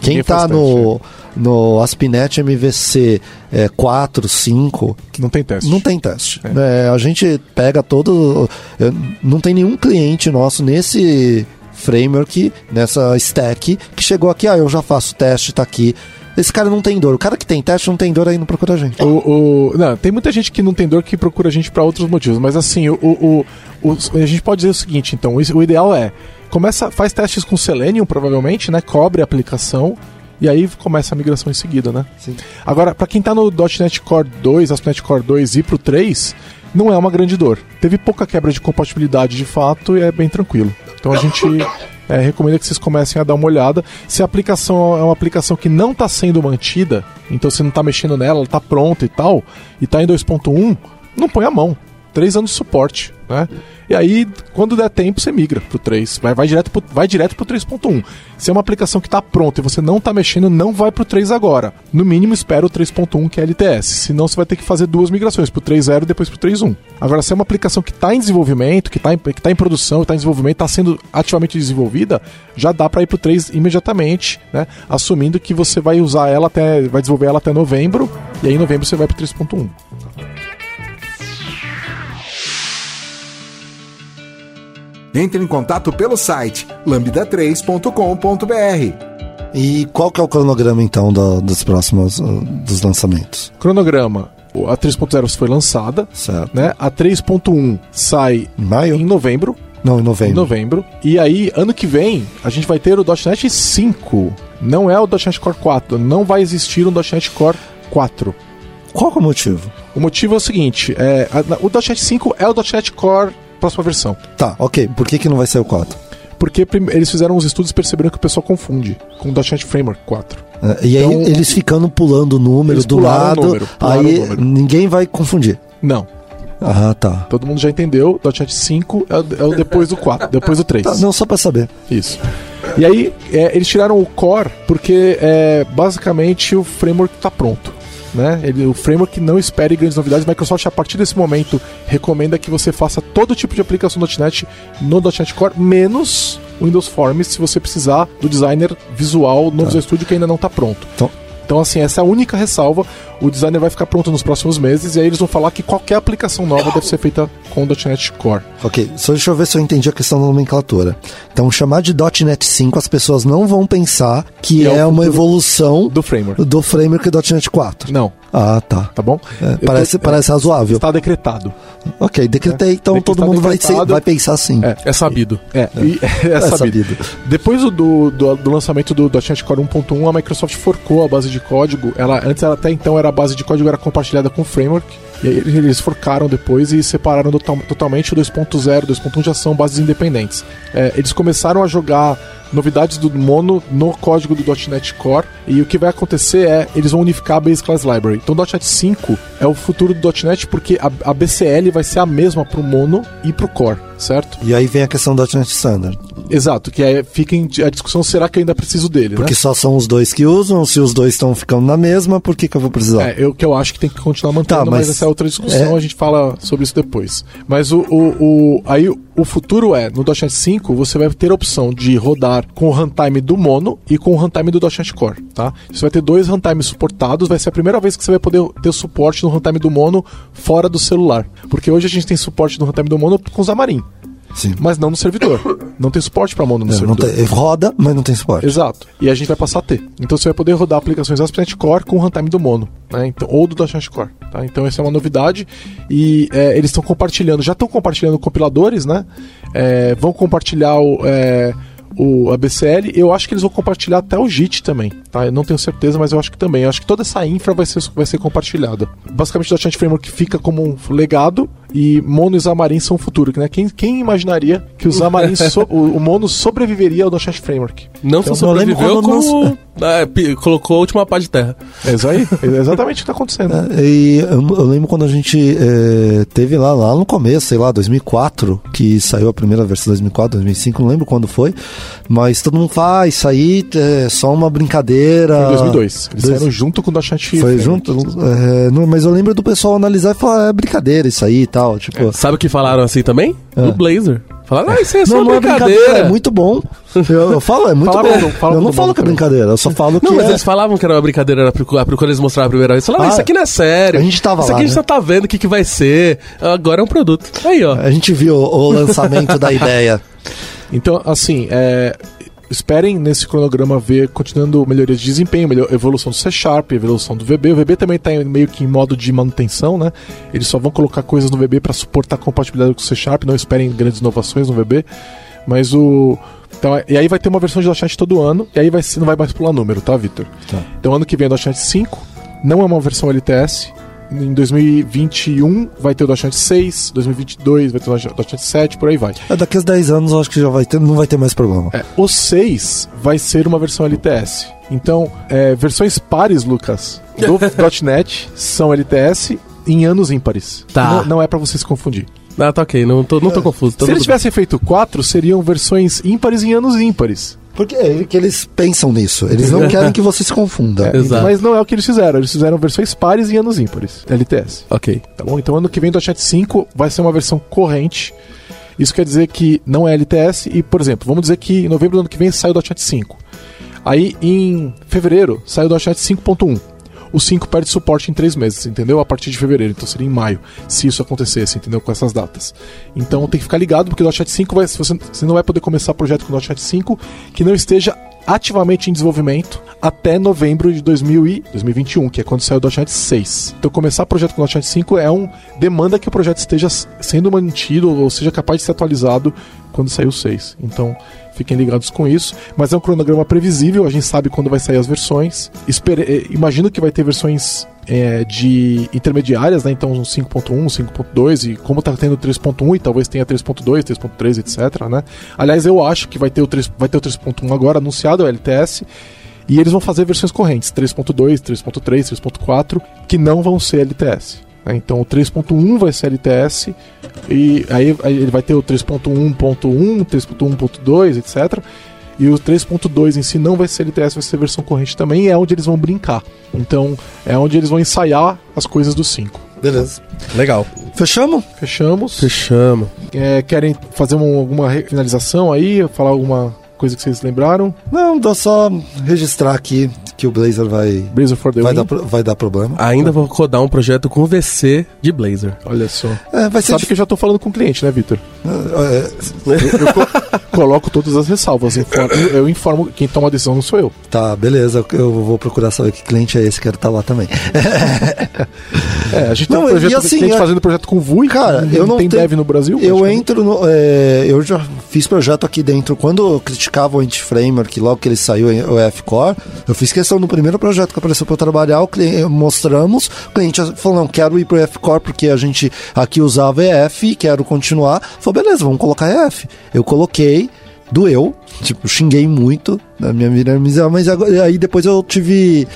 quem Ninguém tá faz no, no Aspinet MVC é, 4, 5, Não tem teste. não tem teste. É, a gente pega todo. é, Não tem nenhum cliente nosso nesse framework, nessa stack, que chegou aqui, ah, eu já faço teste, tá aqui. Esse cara não tem dor. O cara que tem teste não tem dor aí não procura a gente. O, o- não, tem muita gente que não tem dor que procura a gente pra outros motivos, mas assim, o, o, o- a gente pode dizer o seguinte, então, o ideal é começa, faz testes com Selenium, provavelmente, né? Cobre a aplicação e aí começa a migração em seguida, né? Sim. Agora, pra quem tá no .NET Core 2, ASP.NET Core 2 e pro 3, não é uma grande dor. Teve pouca quebra de compatibilidade de fato e é bem tranquilo. Então a gente é, recomenda que vocês comecem a dar uma olhada. Se a aplicação é uma aplicação que não está sendo mantida, então você não está mexendo nela, ela está pronta e tal, e está em 2.1, não põe a mão. Três anos de suporte, né? E aí, quando der tempo, você migra pro 3. Vai, vai direto pro, vai direto pro 3.1. Se é uma aplicação que está pronta e você não está mexendo, não vai pro 3 agora. No mínimo, espera o 3.1, que é LTS. Senão, você vai ter que fazer duas migrações, pro 3.0 e depois pro 3.1. Agora, se é uma aplicação que está em desenvolvimento, que está em, que tá em produção, está em desenvolvimento, está sendo ativamente desenvolvida, já dá para ir pro 3 imediatamente, né? Assumindo que você vai usar ela até. vai desenvolver ela até novembro, e aí em novembro você vai pro 3.1. Entre em contato pelo site lambda3.com.br. E qual que é o cronograma então da- dos próximos ah, dos lançamentos? Cronograma. A 3.0 foi lançada, Certo. né? A 3.1 sai Em maio? em novembro. Não, em Em novembro. novembro. E aí, ano que vem, a gente vai ter o .NET 5. Não é o .NET Core 4. Não vai existir um .NET Core 4. Qual que é o motivo? O motivo é o seguinte: é, a- o .NET 5 é o .NET Core próxima versão. Tá, ok. Por que, que não vai ser o 4? Porque eles fizeram uns estudos e perceberam que o pessoal confunde com o .NET Framework 4. É, E aí Então- eles ficando pulando o número Eles do lado, número, aí ninguém vai confundir. Não. Ah, tá. Todo mundo já entendeu. .NET 5 é o, é o depois do 4, depois do 3. Tá, Não, só pra saber. Isso. E aí, é, eles tiraram o core porque é, basicamente o framework está pronto. Né? Ele, o framework não espere grandes novidades. Microsoft, a partir desse momento, recomenda que você faça todo tipo de aplicação .NET no .NET Core, menos Windows Forms, se você precisar do designer visual no Visual Studio que ainda não está pronto. Então- Então, assim, essa é a única ressalva. O designer vai ficar pronto nos próximos meses e aí eles vão falar que qualquer aplicação nova deve ser feita com o .NET Core. Ok, só deixa eu ver se eu entendi a questão da nomenclatura. Então, chamar de .NET 5, as pessoas não vão pensar que é é, uma evolução Do framework. do framework .NET 4. Não, Ah, tá. tá bom? É, Eu tô- parece, parece razoável. Está decretado. Ok, decretei, então Decretado, todo mundo vai, ser- vai pensar assim. É. É sabido. É, e- é, É sabido. sabido. Depois do, do, do- do lançamento do .NET Core 1.1, a Microsoft forcou a base de código. Ela, antes, ela, até então, era a base de código era compartilhada com o framework. E aí eles forcaram depois e separaram total- totalmente o 2.0 e 2.1 já são bases independentes. É, eles começaram a jogar novidades do Mono no código do .NET Core e o que vai acontecer é eles vão unificar a Base Class Library. Então .NET 5 é o futuro do .NET porque a, a BCL vai ser a mesma para o Mono e para o Core, certo? E aí vem a questão do .NET Standard. Exato, que é, fica em, a discussão será que eu ainda preciso dele, Porque né? só são os dois que usam, se os dois estão ficando na mesma, por que, que eu vou precisar? É, eu que eu acho que tem que continuar mantendo, Tá, mas, mas essa é outra discussão, é- a gente fala sobre isso depois. Mas o, o, o- aí o futuro é, no .NET 5, você vai ter a opção de rodar com o runtime do Mono e com o runtime do .NET Core, tá? Você vai ter dois runtimes suportados, vai ser a primeira vez que você vai poder ter suporte no runtime do Mono fora do celular. Porque hoje a gente tem suporte no runtime do Mono com o Xamarin, Sim. mas não no servidor. Não tem suporte para Mono no É, não servidor. tem- roda, mas não tem suporte. Exato. E a gente vai passar a ter. Então você vai poder rodar aplicações ASP.NET Core com o runtime do Mono, né? Então, ou do .NET Core. Tá? Então essa é uma novidade. E é, eles estão compartilhando, já estão compartilhando compiladores, né? É, vão compartilhar o, é, o a BCL. Eu acho que eles vão compartilhar até o JIT também. Tá? Eu não tenho certeza, mas eu acho que também. Eu acho que toda essa infra vai ser, vai ser compartilhada. Basicamente o .NET Framework fica como um legado e Mono e Xamarin são o futuro. Né? Quem, quem imaginaria que o Xamarin, so- o, o Mono sobreviveria ao .NET Framework? Não Então, só sobreviveu, como é, pi- colocou a última pá de terra. É isso aí. É exatamente o que está acontecendo. É, E eu, eu lembro quando a gente é, teve lá, lá no começo, sei lá, 2004, que saiu a primeira versão 2004, 2005, não lembro quando foi, mas todo mundo fala, ah, isso aí é só uma brincadeira. Foi em 2002. Eles Dois- saíram junto com o .NET Foi Framework. junto? É, não, mas eu lembro do pessoal analisar e falar, é brincadeira isso aí e tal, tipo... Sabe o que falaram assim também? É. Do Blazer. Falaram, ah, isso é só Não, não é brincadeira. brincadeira, é muito bom. Eu, eu falo, é muito Falaram bom. falaram eu não falo que é brincadeira, eu só falo que Não, mas é... eles falavam que era uma brincadeira era pro- pro- quando eles mostraram a primeira vez. Falaram, ah, Ah, isso aqui não é sério. a gente tava Isso lá, aqui a gente né? só tá vendo o que, que vai ser. Agora é um produto. Aí, ó. A gente viu o lançamento da ideia. Então, assim, é, esperem nesse cronograma ver continuando melhorias de desempenho, melhor, evolução do C Sharp, evolução do VB. O VB também está meio que em modo de manutenção, né? Eles só vão colocar coisas no VB para suportar a compatibilidade com o C Sharp, não esperem grandes inovações no VB. Mas o. Então, e aí vai ter uma versão de .NET todo ano, e aí vai, não vai mais pular número, tá, Victor? Tá. Então, ano que vem é .NET 5, não é uma versão LTS. Em 2021 vai ter o .NET 6, 2022 vai ter o .NET 7, por aí vai. É, Daqui a 10 anos eu acho que já vai ter, não vai ter mais problema. É, o 6 vai ser uma versão LTS. Então, é, versões pares, Lucas, do .NET são LTS em anos ímpares. Tá. Não, não é pra você se confundir. Ah, tá ok. Não tô, não tô confuso. Tô se eles tivessem feito 4, seriam versões ímpares em anos ímpares. Porque é que eles pensam nisso. Eles não querem que você se confunda. É, Exato. Mas não é o que eles fizeram. Eles fizeram versões pares em anos ímpares. LTS. Ok. Tá bom? Então ano que vem do .NET 5 vai ser uma versão corrente. Isso quer dizer que não é LTS e, por exemplo, vamos dizer que em novembro do ano que vem sai o .NET 5. Aí em fevereiro sai o .NET 5.1. O 5 perde suporte em três meses, entendeu? A partir de fevereiro, então seria em maio, se isso acontecesse, entendeu? Com essas datas. Então tem que ficar ligado, porque o .NET 5 vai, você, você não vai poder começar projeto com o .NET 5 que não esteja ativamente em desenvolvimento até novembro de 2000 e 2021, que é quando saiu o .NET 6. Então começar projeto com o .NET 5 é um demanda que o projeto esteja sendo mantido ou seja capaz de ser atualizado quando sair o 6. Então fiquem ligados com isso. Mas é um cronograma previsível, a gente sabe quando vai sair as versões. Espere, eh, imagino que vai ter versões é, de intermediárias, né? Então 5.1, 5.2 e como tá tendo 3.1 e talvez tenha 3.2, 3.3, etc, né? Aliás, eu acho que vai ter o 3, vai ter o 3.1 agora anunciado, o LTS. E eles vão fazer versões correntes, 3.2, 3.3, 3.4, que não vão ser LTS. Né? Então o 3.1 vai ser LTS, e aí, aí ele vai ter o 3.1.1, 3.1.2, etc. E o 3.2 em si não vai ser LTS, vai ser versão corrente também, e é onde eles vão brincar. Então é onde eles vão ensaiar as coisas do 5. Beleza. Legal. Fechamos? Fechamos. Fechamos. É, querem fazer um, alguma finalização aí? Falar alguma coisa que vocês lembraram? Não, dá só registrar aqui que o Blazor vai. Blazer for the vai, win? dar, vai dar problema. Ainda vou rodar um projeto com VC de Blazer. Olha só. É, vai ser. Sabe que eu já tô falando com o cliente, né, Vitor? É, Eu co- coloco todas as ressalvas. informo- eu, eu informo, quem toma a decisão não sou eu. tá, beleza. Eu vou procurar saber que cliente é esse, quero estar lá também. É, a gente Não, tem um projeto, assim, cliente é- fazendo projeto com VUI. Cara, eu não tem tenho- dev no Brasil. Eu praticamente. entro no. é, eu já fiz projeto aqui dentro. Quando eu criticava o Anti-Framework, logo que ele saiu, o F-Core, eu fiz questão no primeiro projeto que apareceu para eu trabalhar, o cliente, mostramos, o cliente falou: não, quero ir pro F-Core porque a gente aqui usava EF, quero continuar. Falei, beleza, vamos colocar EF. Eu coloquei, doeu, tipo, xinguei muito na minha vida miserável, mas agora, aí depois eu tive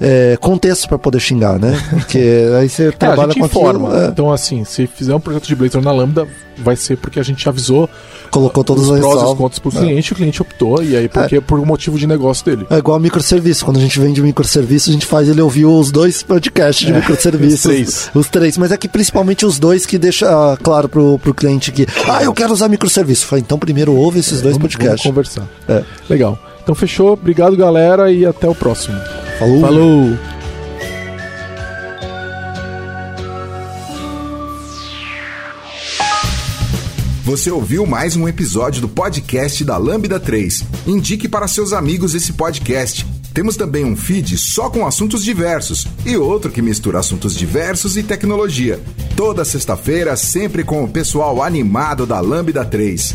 é, contexto para poder xingar, né? Porque aí você É, a trabalha com informa. aquilo, é, Então, assim, se fizer um projeto de Blazor na Lambda, vai ser porque a gente avisou colocou todos os prós e os contras pro cliente, o cliente optou, e aí porque por um motivo de negócio dele. É igual microserviço. Quando a gente vende microserviço, a gente faz ele ouvir os dois podcasts de microserviços. os três. Os três. Mas é que principalmente os dois que deixa ah, claro pro, pro cliente que, ah, eu quero usar microserviço. Falei, então primeiro ouve esses dois Vamos, vamos podcasts. conversar. É. Legal. Então fechou. Obrigado, galera, e até o próximo. Falou. Falou! Você ouviu mais um episódio do podcast da Lambda 3. Indique para seus amigos esse podcast. Temos também um feed só com assuntos diversos e outro que mistura assuntos diversos e tecnologia. Toda sexta-feira, sempre com o pessoal animado da Lambda 3.